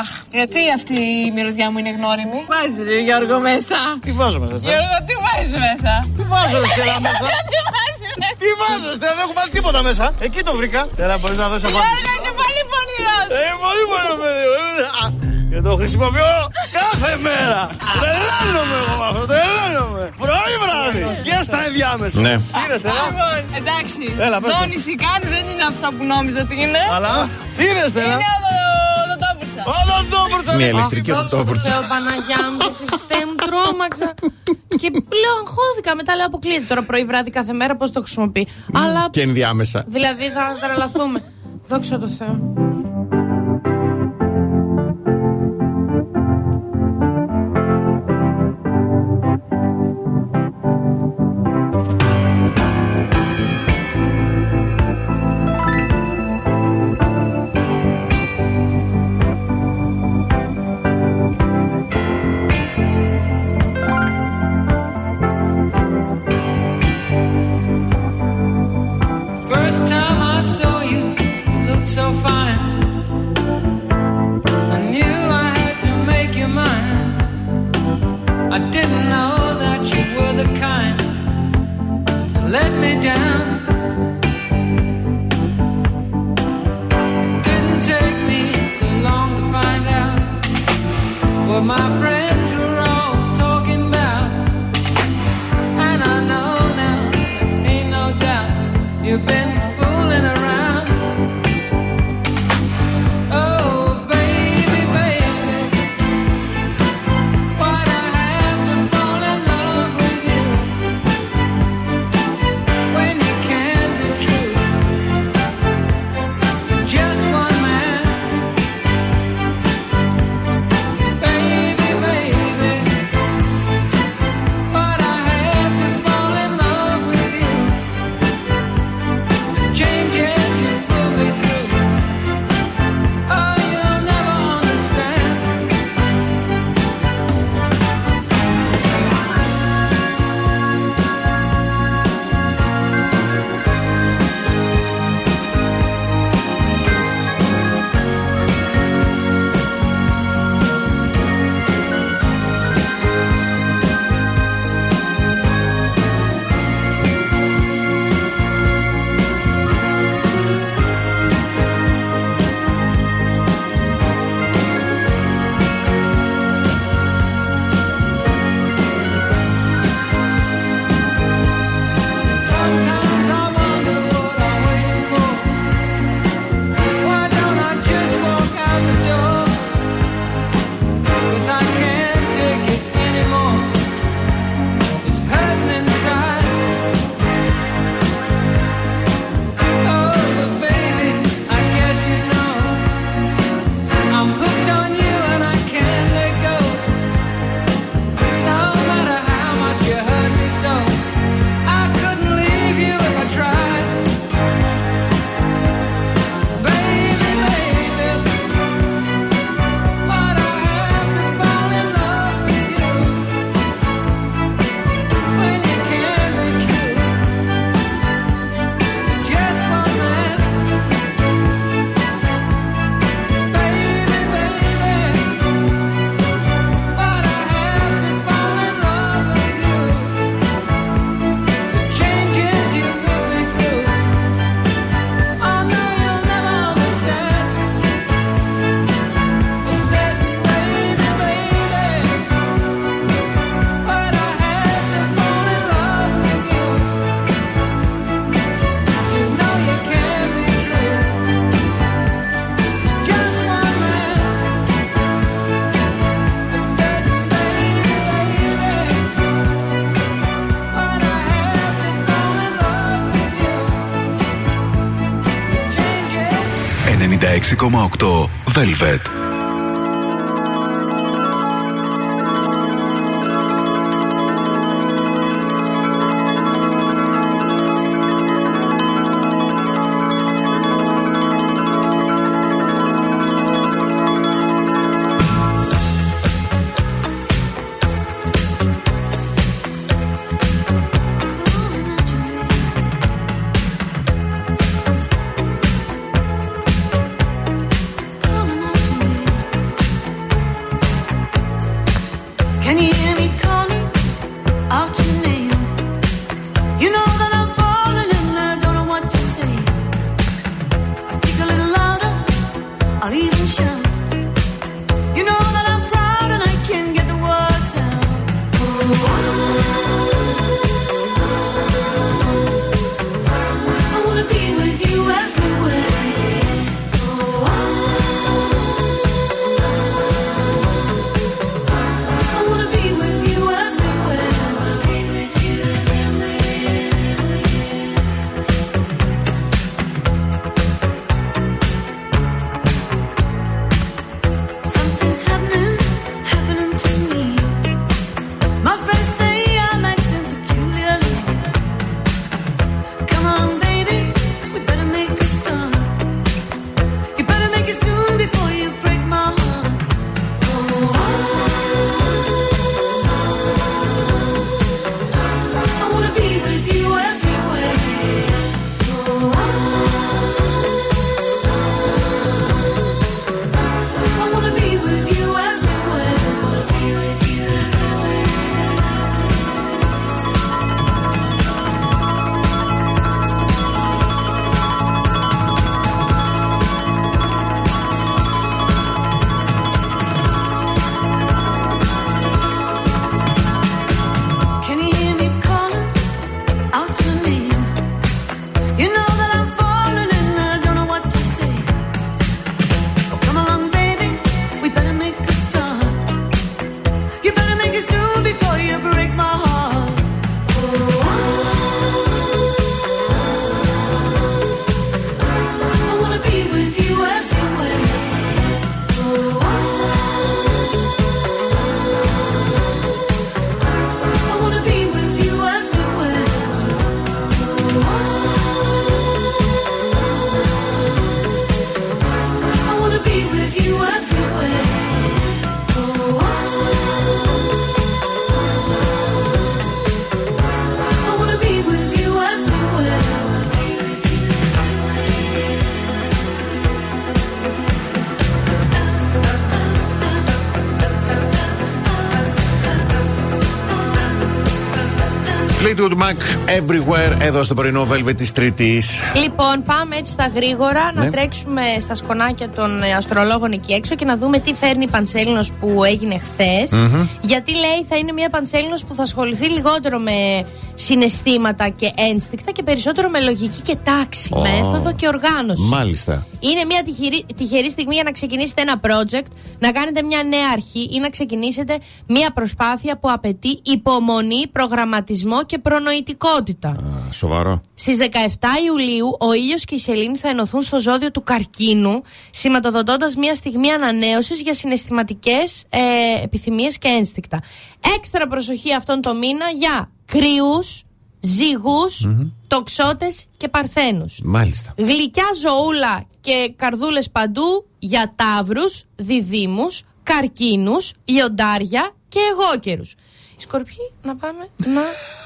Αχ, γιατί αυτή η μυρωδιά μου είναι γνώριμη; Βάζεις ρε Γιώργο μέσα. Τι βάζω μέσα, Στέλλα; Γιώργο, τι βάζεις μέσα; Τι βάζω, ρε, Στέλλα, μέσα; τι βάζεις μέσα; Τι βάζω, Στέλλα, δεν έχω βάλει τίποτα μέσα. Εκεί το βρήκα. Στέλλα, μπορείς να δώσει απάντηση. Γιώργο, είσαι πολύ πονηρός. Ε, πολύ πονηρός, παιδί. Α, Και το χρησιμοποιώ κάθε μέρα. Τρελαίνομαι εγώ με αυτό, τρελαίνομαι. Πρωί βράδυ. Και στα ενδιάμεσα. Ναι. Τι είναι, Στέλλα; Λοιπόν, εντάξει. Έλα, πες το. Δόνηση κάνει, δεν είναι αυτό που νόμιζα ότι είναι. Αλλά, τι είναι, Στέλλα; Είναι ο Δοντόπουρτσα. Ο Δοντόπουρτσα. Μια ηλεκτρική Αχ, δόξα τω οτόβουρτσα. Θεώ, Παναγιά μου, και Χριστέ μου, τρόμαξα. και πλέον αγχώθηκα. Μετά λέω αποκλείεται τώρα πρωί βράδυ κάθε μέρα πώς το χρησιμοποιεί. Αλλά Και ενδιάμεσα. δηλαδή θα τρελαθούμε. Δόξα τω Θεώ. 96,8 Velvet. doet Mac everywhere εδώ στο πρωινό Velvet της Τρίτης. Λοιπόν, πάμε έτσι στα γρήγορα Ναι. να τρέξουμε στα σκονάκια των ε, αστρολόγων εκεί έξω και να δούμε τι φέρνει η Πανσέλινος που έγινε χθες. Μμμ. Γιατί λέει θα είναι μια Πανσέλινος που θα ασχοληθεί λιγότερο με συναισθήματα και ένστικτα και περισσότερο με λογική και τάξη, Ω. μέθοδο και οργάνωση. Μάλιστα. Είναι μια τυχερή, τυχερή στιγμή για να ξεκινήσετε ένα project, να κάνετε μια νέα αρχή ή να ξεκινήσετε μια προσπάθεια που απαιτεί υπομονή, προγραμματισμό και προνοητικότητα. Α, Σοβαρό. Στις 17 Ιουλίου, ο ήλιος και η σελήνη θα ενωθούν στο ζώδιο του καρκίνου, σηματοδοτώντας μια στιγμή ανανέωσης για συναισθηματικές ε, επιθυμίες και ένστικτα. Έξτρα προσοχή αυτόν τον μήνα για κρυού, ζυγούς, τοξότες και παρθένους. Μάλιστα. Γλυκιά ζωούλα και καρδούλες παντού για ταύρους, διδήμους, καρκίνους, λιοντάρια και εγώκερους. Οι σκορπιοί να πάμε να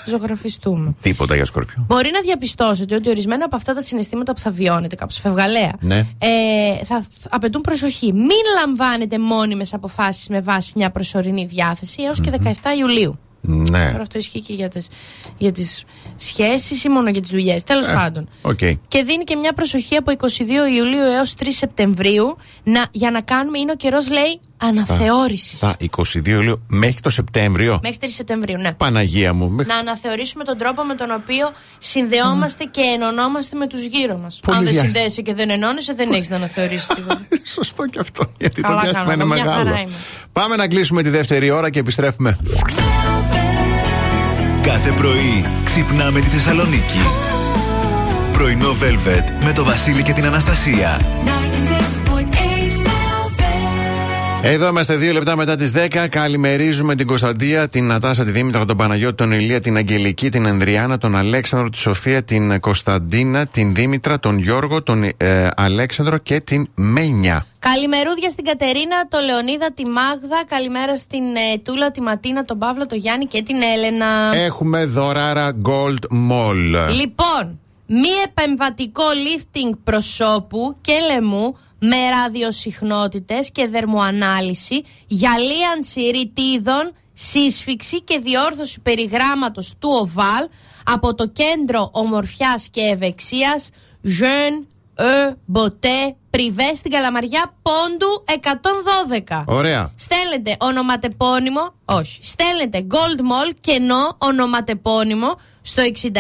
ζωγραφιστούμε. Τίποτα για σκορπιό. Μπορεί να διαπιστώσετε ότι ορισμένα από αυτά τα συναισθήματα που θα βιώνετε, κάπως φευγαλέα, Ναι. ε, θα θ- απαιτούν προσοχή. Μην λαμβάνετε μόνιμες αποφάσεις με βάση μια προσωρινή διάθεση έως και 17 Ιουλίου. Ναι. Τώρα αυτό ισχύει και για τις, για τις σχέσεις ή μόνο για τις δουλειές. Τέλος Ε, πάντων. Οκ. Και δίνει και μια προσοχή από 22 Ιουλίου έως 3 Σεπτεμβρίου να, για να κάνουμε, είναι ο καιρός λέει αναθεώρησης. Στα 22 Ιουλίου μέχρι το Σεπτέμβριο. Μέχρι 3 Σεπτεμβρίου, ναι. Παναγία μου. μέχρι- Να αναθεωρήσουμε τον τρόπο με τον οποίο συνδεόμαστε και ενωνόμαστε με τους γύρω μας. Πολύ Αν δεν δια- συνδέεσαι και δεν ενώνεσαι, δεν έχεις να αναθεωρήσεις τίποτα. Σωστό και αυτό. Γιατί Καλά το διάστημα κάνω, είναι μια μεγάλο. χαρά είμαι. Πάμε να κλείσουμε τη δεύτερη ώρα και επιστρέφουμε. Κάθε πρωί ξυπνάμε τη Θεσσαλονίκη. Πρωινό Velvet με το Βασίλη και την Αναστασία. 96.8 Εδώ είμαστε δύο λεπτά μετά τις 10. Καλημερίζουμε την Κωνσταντία, την Νατάσα, τη Δήμητρα, τον Παναγιώτη, τον Ηλία, την Αγγελική, την Ανδριάνα, τον Αλέξανδρο, τη Σοφία, την Κωνσταντίνα, την Δήμητρα, τον Γιώργο, τον ε, Αλέξανδρο και την Μένια. Καλημερούδια στην Κατερίνα, το Λεωνίδα, τη Μάγδα. Καλημέρα στην ε, Τούλα, τη Ματίνα, τον Παύλο, τον Γιάννη και την Έλενα. Έχουμε δωράρα Gold Mall. Λοιπόν, μη επεμβατικό lifting προσώπου και λαιμού με ραδιοσυχνότητες και δερμοανάλυση, γυαλίανση ρητίδων, σύσφυξη και διόρθωση περιγράμματος του ΟΒΑΛ από το Κέντρο Ομορφιάς και Ευεξίας Jeune E Beauté Privé στην Καλαμαριά Πόντου 112. Ωραία. Στέλνετε ονοματεπώνυμο, όχι, στέλνετε Gold Mall κενό ονοματεπώνυμο στο 69 43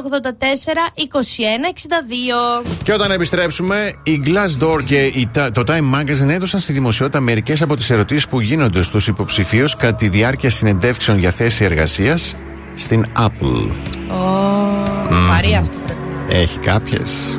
84 21 62. Και όταν επιστρέψουμε, η Glassdoor και η Ta- το Time Magazine έδωσαν στη δημοσιότητα μερικές από τις ερωτήσεις που γίνονται στους υποψηφίους κατά τη διάρκεια συνεντεύξεων για θέση εργασίας στην Apple. Βαρύ αυτό. Έχει κάποιες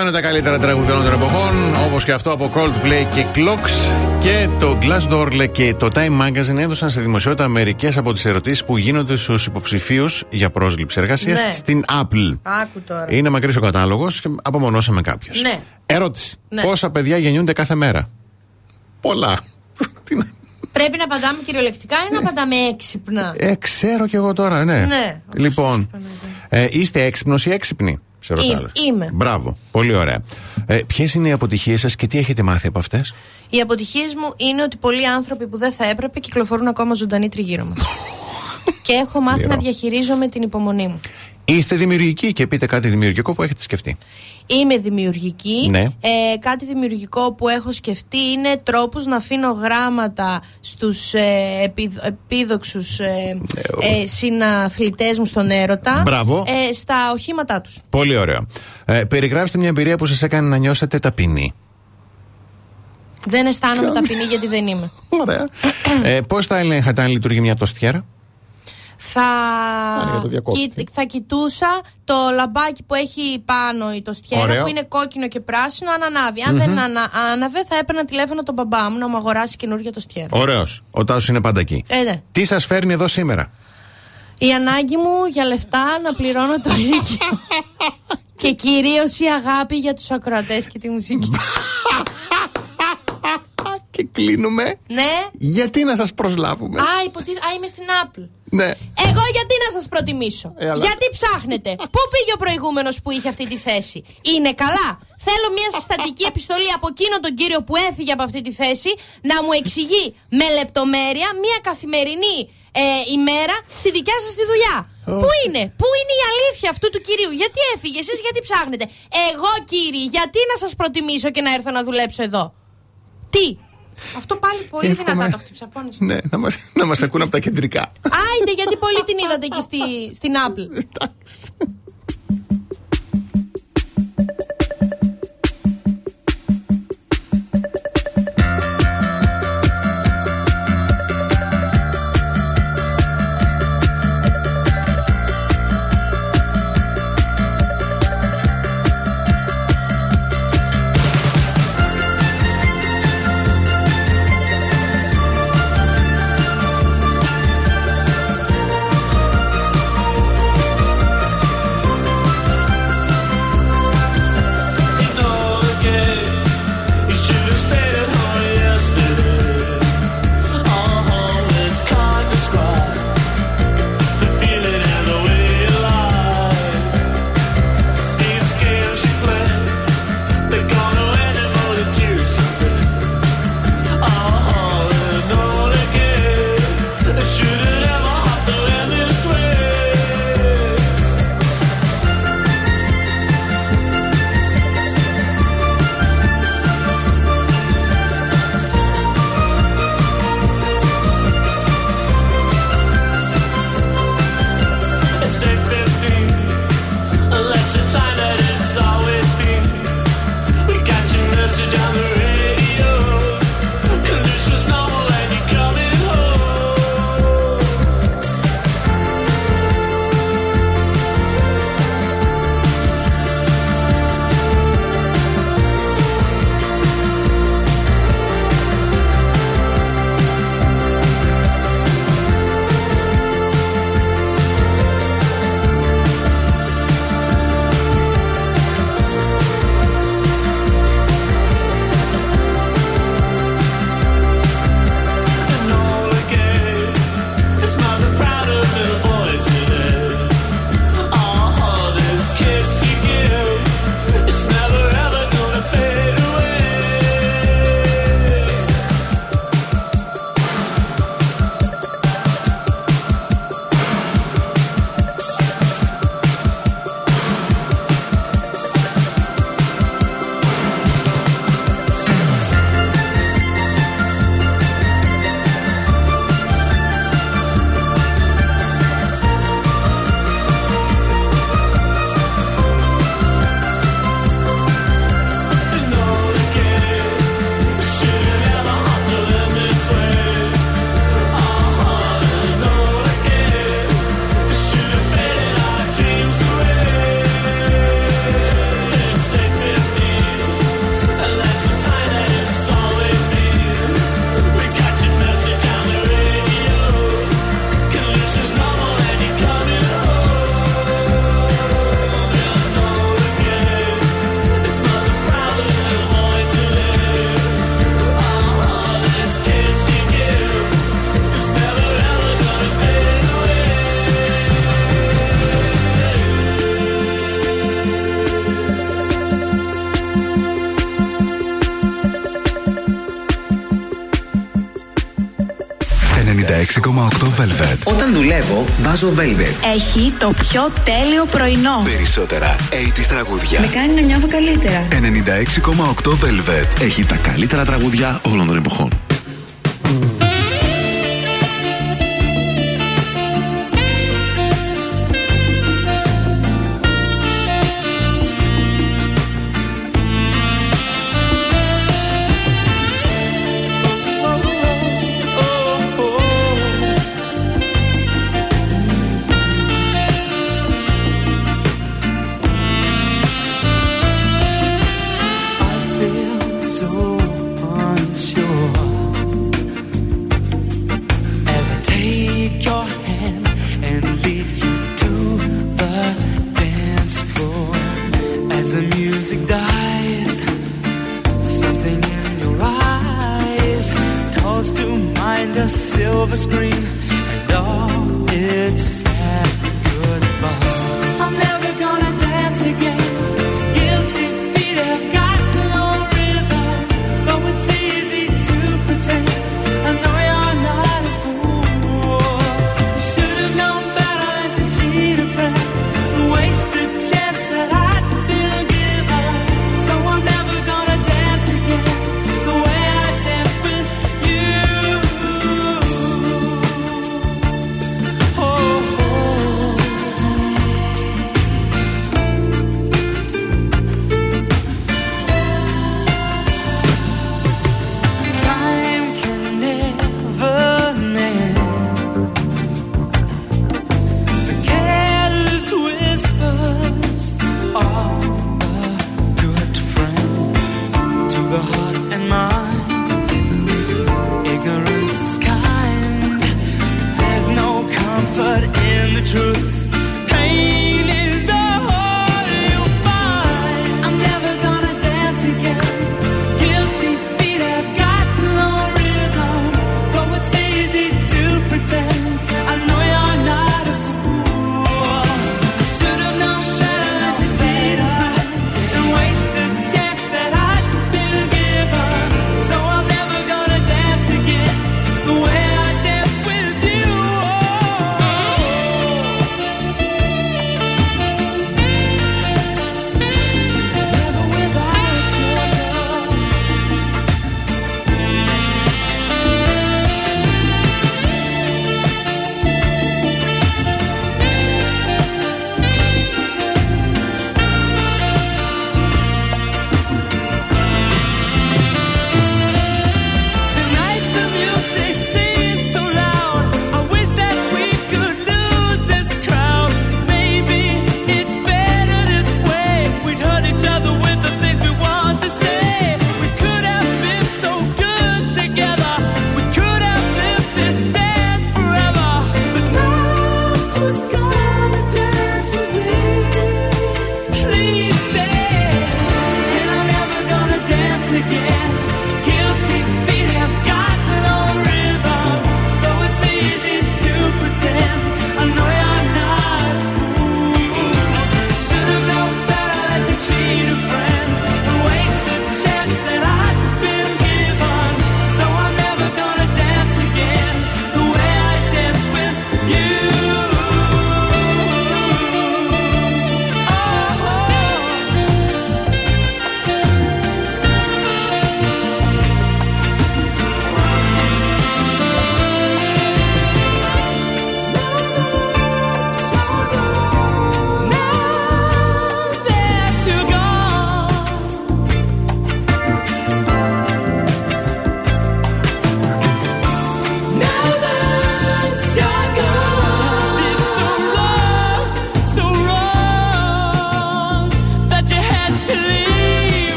Εδώ είναι τα καλύτερα τραγούδια όλων των εποχών, όπως και αυτό από Coldplay και Clocks. Και το Glassdoor και το Time Magazine έδωσαν σε δημοσιότητα μερικές από τις ερωτήσεις που γίνονται στους υποψηφίους για πρόσληψη εργασίας Ναι. στην Apple. Άκου τώρα. Είναι μακρύς ο κατάλογος και απομονώσαμε κάποιους. Ναι. Ερώτηση. Ναι. Πόσα παιδιά γεννιούνται κάθε μέρα; Πολλά. Πρέπει να απαντάμε κυριολεκτικά ή να απαντάμε έξυπνα; Ε, ξέρω κι εγώ τώρα, ναι. Ναι, Λοιπόν, ε, είστε έξυπνος ή έξυπνοι, σε ρωτάω. Είμαι, είμαι. Μπράβο, πολύ ωραία. Ε, Ποιες είναι οι αποτυχίες σας και τι έχετε μάθει από αυτές; Οι αποτυχίες μου είναι ότι πολλοί άνθρωποι που δεν θα έπρεπε κυκλοφορούν ακόμα ζωντανοί τριγύρω μας. και έχω μάθει Σκληρό. να διαχειρίζομαι την υπομονή μου. Είστε δημιουργικοί και πείτε κάτι δημιουργικό που έχετε σκεφτεί. Είμαι δημιουργική. Ναι. Ε, κάτι δημιουργικό που έχω σκεφτεί είναι τρόπους να αφήνω γράμματα στους ε, επιδ- επίδοξους ε, ε, συναθλητές μου στον έρωτα Μπράβο. ε, στα οχήματά τους. Πολύ ωραίο. Ε, περιγράψτε μια εμπειρία που σας έκανε να νιώσετε ταπεινή. Δεν αισθάνομαι ταπεινή γιατί δεν είμαι. Ωραία. ε, Πώς θα ελέγχατε αν λειτουργεί μια τοστιέρα. Θα, για το διακόπτη. κοι- θα κοιτούσα το λαμπάκι που έχει πάνω η τοστιέρα Ωραίο. που είναι κόκκινο και πράσινο αν ανάβει. Αν Μμμ. δεν ανα, άναβε θα έπαιρνα τηλέφωνο τον μπαμπά μου να μου αγοράσει καινούργια τοστιέρα. Ωραίος. Ο Τάσος είναι πάντα εκεί. Ε, ναι. Τι σας φέρνει εδώ σήμερα; Η ανάγκη μου για λεφτά να πληρώνω το ίδιο. και κυρίως η αγάπη για τους ακροατές και τη μουσική. Και κλείνουμε. ναι. Γιατί να σας προσλάβουμε; Α, υποτί... Α, είμαι στην Apple. Ναι. Εγώ γιατί να σας προτιμήσω; Ε, αλλά- Γιατί ψάχνετε; Πού πήγε ο προηγούμενος που είχε αυτή τη θέση; Είναι καλά; Θέλω μια συστατική επιστολή από εκείνο τον κύριο που έφυγε από αυτή τη θέση να μου εξηγεί με λεπτομέρεια μια καθημερινή ε, ημέρα στη δικιά σας τη δουλειά. Πού είναι, πού είναι η αλήθεια αυτού του κυρίου, γιατί έφυγε, εσείς γιατί ψάχνετε; Εγώ κύριοι, γιατί να σας προτιμήσω και να έρθω να δουλέψω εδώ; Τι, αυτό πάλι πολύ Εύχομαι- δυνατά το χτύψα. πόνισε. Ναι, να μας, να μας ακούν από τα κεντρικά. Άιντε, γιατί πολύ την είδατε εκεί στη, στην Apple. Velvet. Όταν δουλεύω, βάζω Velvet. Έχει το πιο τέλειο πρωινό. Περισσότερα 80's τραγούδια. Με κάνει να νιώθω καλύτερα. 96,8 Velvet. Έχει τα καλύτερα τραγούδια όλων των εποχών.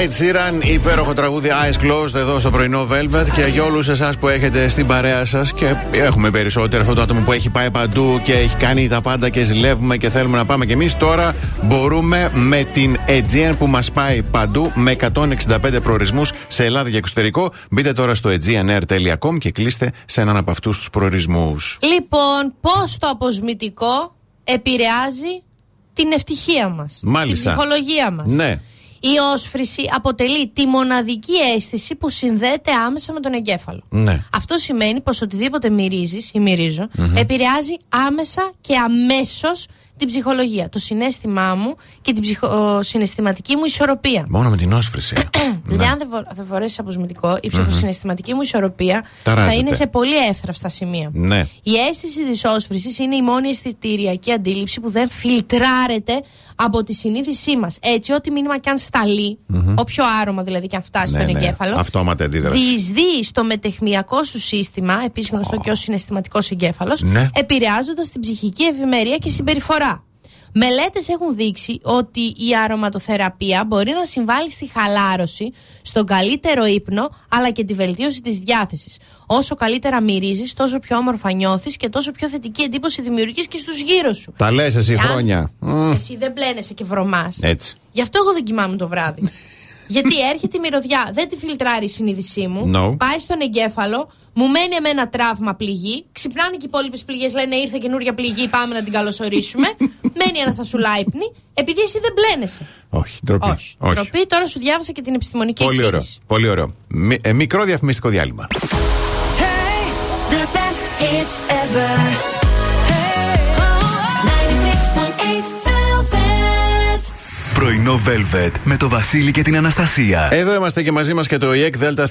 Ed Sheeran, υπέροχο τραγούδι Eyes Closed εδώ στο πρωινό Velvet και για όλους εσάς που έχετε στην παρέα σας και έχουμε περισσότερο αυτό το άτομο που έχει πάει παντού και έχει κάνει τα πάντα και ζηλεύουμε και θέλουμε να πάμε κι εμείς. Τώρα μπορούμε με την Aegean που μας πάει παντού με 165 προορισμούς σε Ελλάδα και εξωτερικό. Μπείτε τώρα στο aegeanair.com και κλείστε σε έναν από αυτούς τους προορισμούς. Λοιπόν, πώς το αποσμητικό επηρεάζει την ευτυχία μας. Μάλιστα. Την ψυχολογία μας. Ναι. Η όσφρηση αποτελεί τη μοναδική αίσθηση που συνδέεται άμεσα με τον εγκέφαλο. Ναι. Αυτό σημαίνει πως οτιδήποτε μυρίζεις ή μυρίζω Μμμ. επηρεάζει άμεσα και αμέσως την ψυχολογία, το συνέστημά μου και την ψυχοσυναισθηματική μου ισορροπία. Μόνο με την όσφρηση. Δηλαδή, αν δεν βο- δεν φορέσεις αποσμητικό, η ψυχοσυναισθηματική μου ισορροπία θα Ταράζεται. είναι σε πολύ εύθραυστα σημεία. ναι. Η αίσθηση της όσφρησης είναι η μόνη αισθητηριακή αντίληψη που δεν φιλτράρεται από τη συνείδησή μας. Έτσι, ό,τι μήνυμα και αν σταλεί, Μμμ. όποιο άρωμα δηλαδή και αν φτάσει Ναι, στον ναι. εγκέφαλο, Αυτόματη αντίδραση. διεισδύει στο μετεχμιακό σου σύστημα, επίσης γνωστό και ως συναισθηματικός εγκέφαλος, Ναι. επηρεάζοντας την ψυχική ευημερία και συμπεριφορά. Μελέτες έχουν δείξει ότι η αρωματοθεραπεία μπορεί να συμβάλλει στη χαλάρωση, στον καλύτερο ύπνο, αλλά και τη βελτίωση της διάθεσης. Όσο καλύτερα μυρίζεις, τόσο πιο όμορφα νιώθεις και τόσο πιο θετική εντύπωση δημιουργείς και στους γύρω σου. Τα λες εσύ Εάν χρόνια. Μμ. Εσύ δεν πλένεσαι και βρωμάς. Έτσι. Γι' αυτό εγώ δεν κοιμάμαι το βράδυ. Γιατί έρχεται η μυρωδιά, δεν τη φιλτράρει η συνείδησή μου. No. Πάει στον εγκέφαλο, μου μένει εμένα τραύμα πληγή. Ξυπνάνε και οι υπόλοιπες πληγές, λένε ήρθε καινούργια πληγή, πάμε να την καλωσορίσουμε. μένει ένας στα σουλάιπνη, επειδή εσύ δεν πλένεσαι. Όχι, ντροπή. Όχι. Τροπή, τώρα σου διάβασα και την επιστημονική Πολύ ωραίο. εξήγηση. Πολύ ωραίο. Μι- ε, μικρό διαφημιστικό διάλειμμα. The best hits ever. Πρωινό Velvet με το Βασίλη και την Αναστασία. Εδώ είμαστε και μαζί μας και το EEC Delta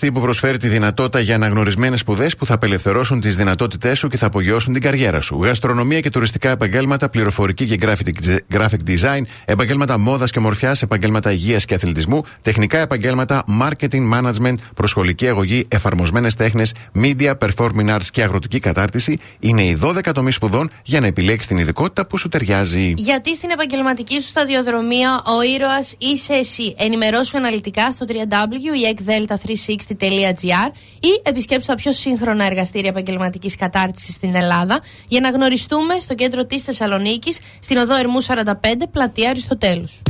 360 που προσφέρει τη δυνατότητα για αναγνωρισμένες σπουδές που θα απελευθερώσουν τις δυνατότητές σου και θα απογειώσουν την καριέρα σου. Γαστρονομία και τουριστικά επαγγέλματα, πληροφορική και graphic, graphic design, επαγγέλματα μόδας και ομορφιά, επαγγέλματα υγείας και αθλητισμού, τεχνικά επαγγέλματα, marketing management, προσχολική αγωγή, εφαρμοσμένες τέχνες, media, performing arts και αγροτική κατάρτιση είναι οι 12 τομείς σπουδών για να επιλέξεις την ειδικότητα που σου ταιριάζει. Γιατί στην επαγγελματική σου σταδιοδρομία ο ήρωας είσαι εσύ. Ενημερώσου αναλυτικά στο www.ekdelta360.gr ή επισκέψου τα πιο σύγχρονα εργαστήρια επαγγελματικής κατάρτισης στην Ελλάδα για να γνωριστούμε στο κέντρο της Θεσσαλονίκης, στην οδό Ερμού 45, πλατεία Αριστοτέλους.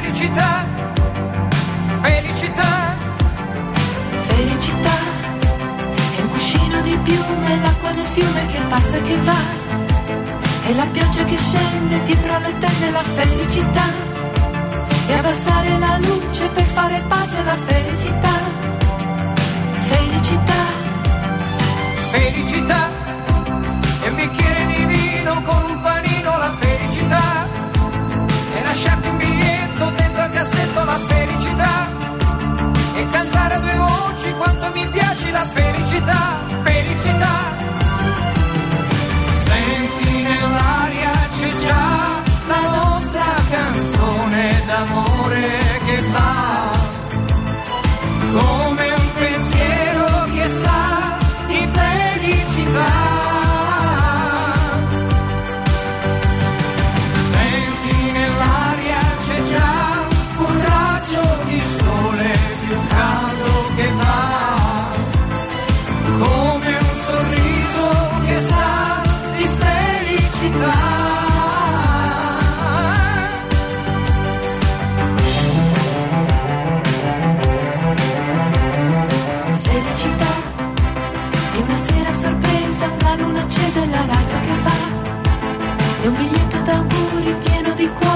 felicità, felicità, felicità. È un cuscino di piume, l'acqua del fiume che passa e che va. è la pioggia che scende dietro le tende la felicità. E abbassare la luce per fare pace alla felicità. Felicità. Felicità. E un bicchiere quanto mi piace la felicità, felicità. Senti nell'aria c'è già la nostra canzone d'amore che fa. Con auguri pieno di cuore.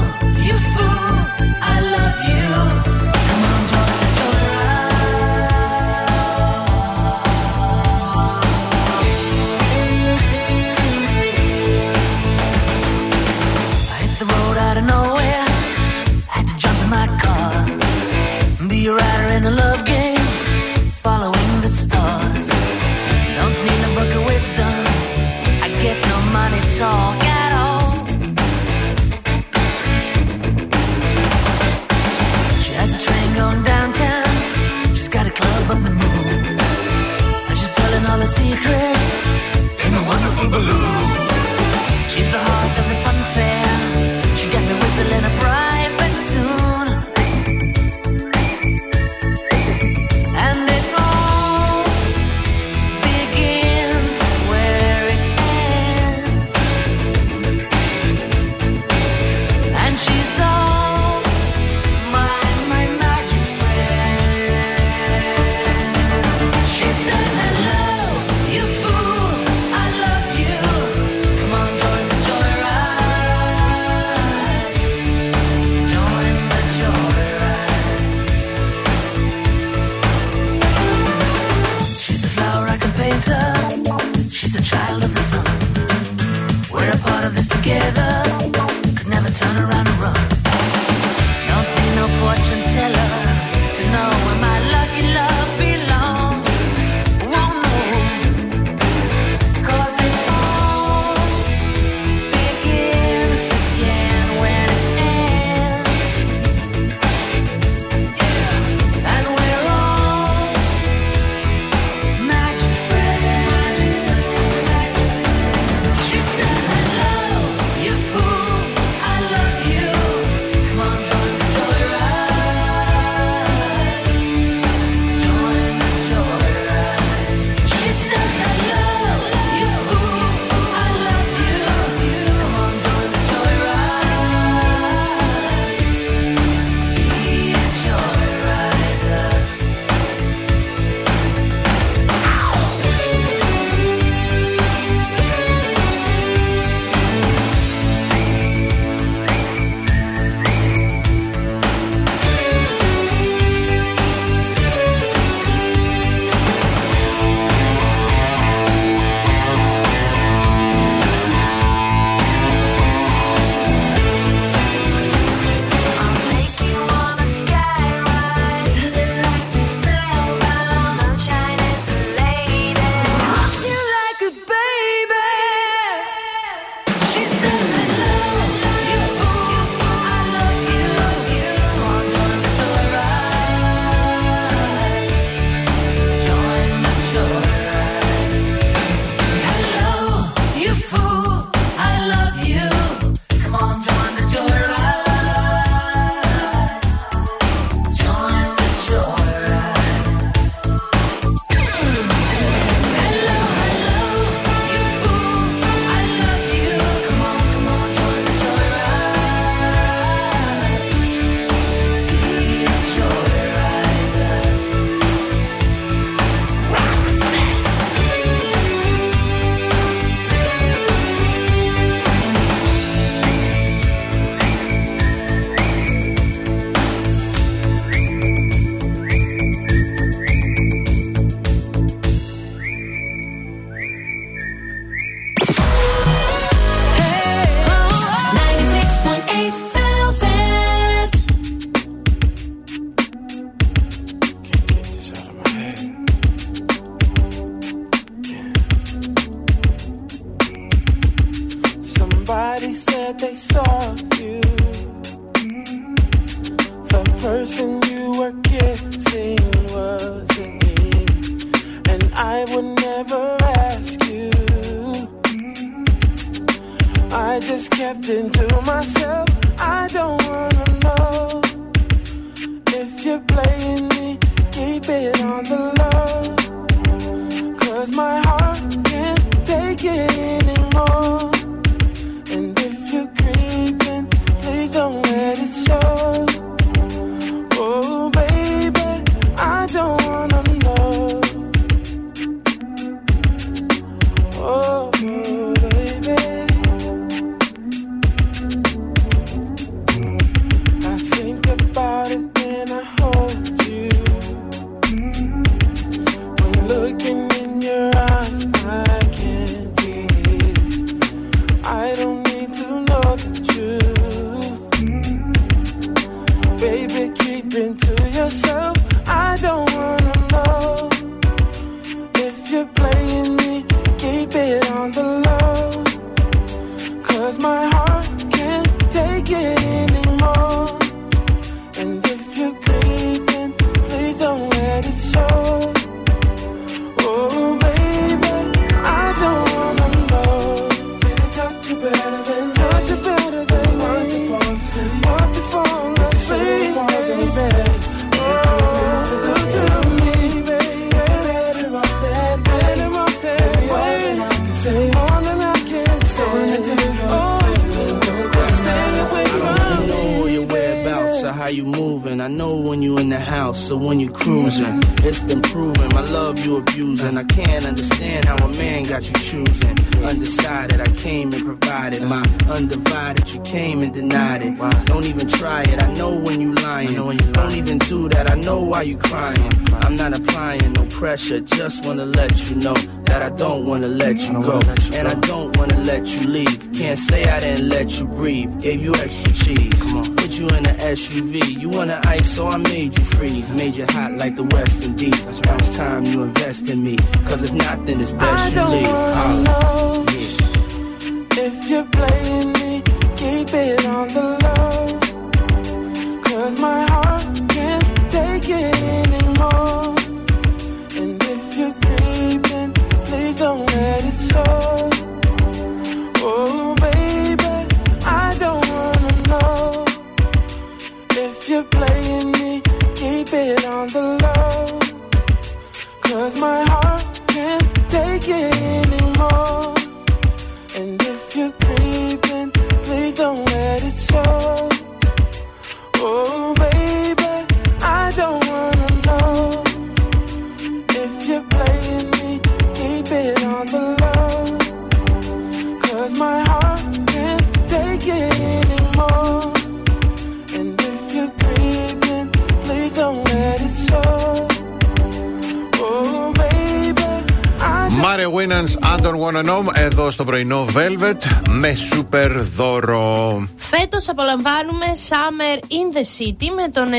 Velvet με σούπερ δώρο. Φέτος απολαμβάνουμε Summer in the City με τον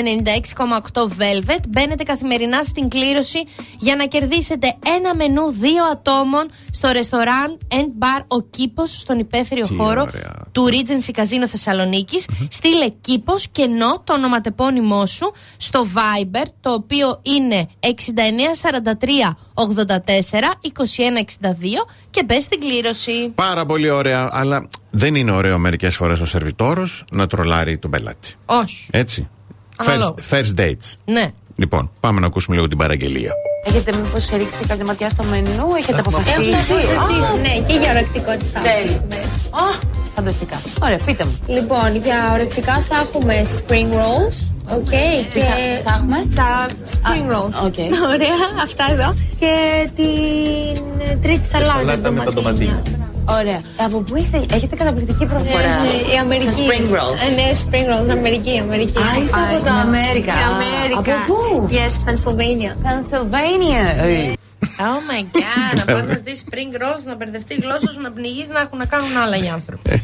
96,8 Velvet. Μπαίνετε καθημερινά στην κλήρωση για να κερδίσετε ένα μενού δύο ατόμων στο ρεστοράν μπαρ Ο Κήπος στον υπαίθριο χώρο του Regency Casino Θεσσαλονίκης. Mm-hmm. Στείλε Κήπος και ενώ το ονοματεπώνυμό σου στο Viber, το οποίο είναι 6943 84 2162 και μπες στην κλήρωση. Πάρα πολύ ωραία, αλλά δεν είναι ωραίο μερικές φορές ο σερβιτόρος να τρολάρει τον πελάτη. Όχι. Έτσι. First, first dates. Ναι. Λοιπόν, πάμε να ακούσουμε λίγο την παραγγελία. Έχετε μήπως ρίξει κάποια ματιά στο μενού, έχετε αποφασίσει; Ναι, και για ορεκτικότητα. Φανταστικά. Ωραία, πείτε μου. Λοιπόν, για ορεκτικά θα έχουμε spring rolls, OK, okay, ε, και θα, έχουμε τα spring rolls. Okay. Ωραία, αυτά εδώ. Και την τρίτη σαλάτα, σαλάτα με τα ντοματίνια. Ωραία. Από πού είστε, έχετε καταπληκτική προφορά; Ε, η Αμερική. Στα spring rolls. Ε, ναι, spring rolls, Αμερική, Αμερική. Α, είστε από την Αμέρικα. Από πού; Yes, Pennsylvania. Pennsylvania. Ναι. Oh my god, να πας να spring rolls, να μπερδευτεί η γλώσσα σου, να πνιγείς, να έχουν να κάνουν άλλα οι άνθρωποι.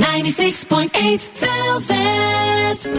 96.8 Velvet.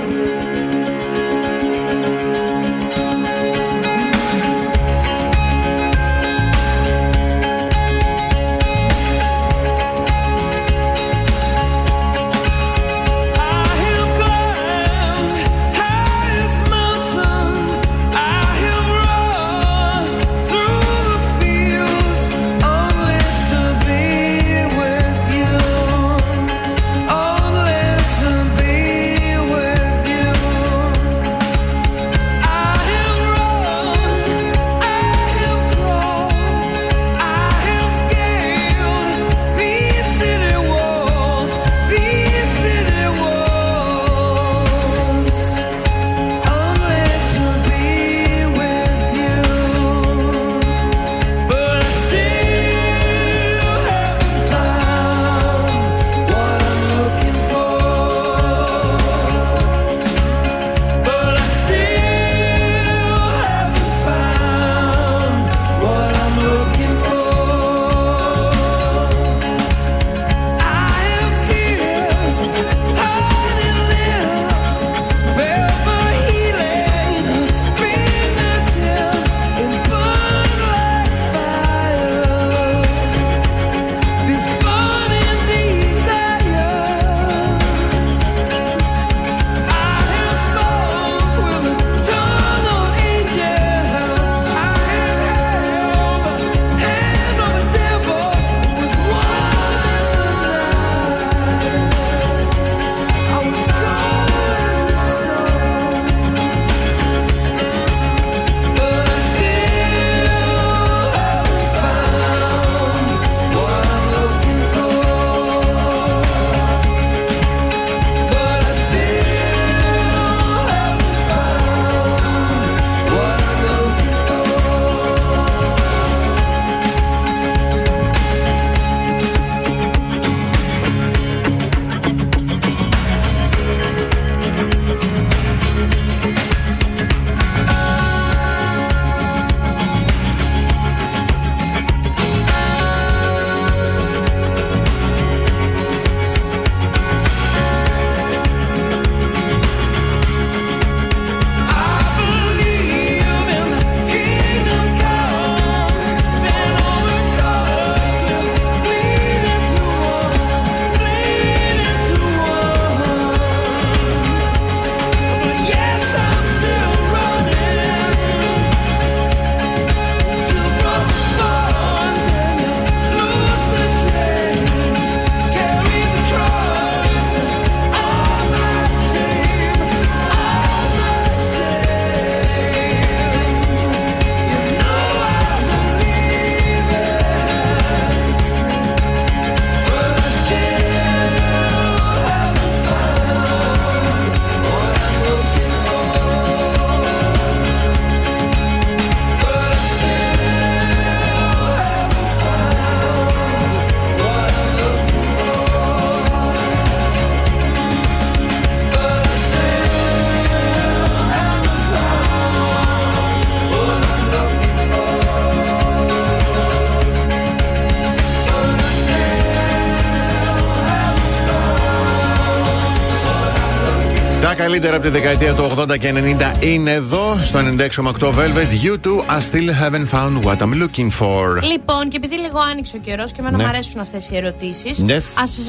Καλύτερα από τη δεκαετία του 80 και 90 είναι εδώ στο 96,8 Velvet. You too, I still haven't found what I'm looking for. Λοιπόν, και επειδή λίγο άνοιξε ο καιρός και εμένα Ναι. μου αρέσουν αυτές οι ερωτήσεις, Ναι. ας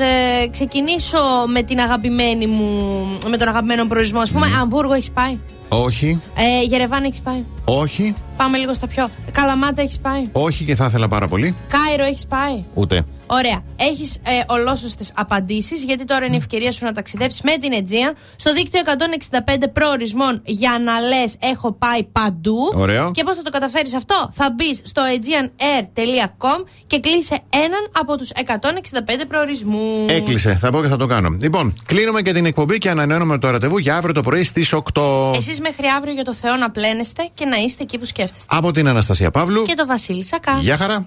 ξεκινήσω με την αγαπημένη μου, με τον αγαπημένο προορισμό. Α πούμε, Αμβούργο έχεις πάει; Όχι, Ε, Γερεβάν έχεις πάει; όχι, Πάμε λίγο στα πιο. Καλαμάτα έχεις πάει; όχι και θα ήθελα πάρα πολύ. Κάιρο έχεις πάει; Ούτε. Ωραία. Έχεις ε, ολόσωστες απαντήσεις, γιατί τώρα είναι η ευκαιρία σου να ταξιδέψεις με την Aegean στο δίκτυο 165 προορισμών για να λες: Έχω πάει παντού. Ωραίο. Και πώς θα το καταφέρεις αυτό, θα μπεις στο aegeanair.com και κλείσε έναν από τους 165 προορισμούς. Έκλεισε, θα πω και θα το κάνω. Λοιπόν, κλείνουμε και την εκπομπή και ανανεώνουμε το ραντεβού για αύριο το πρωί στις 8. Εσείς μέχρι αύριο για το Θεό να πλένεστε και να είστε εκεί που σκέφτεστε. Από την Αναστασία Παύλου. Και το Βασίλη Σακά. Γεια χαρά.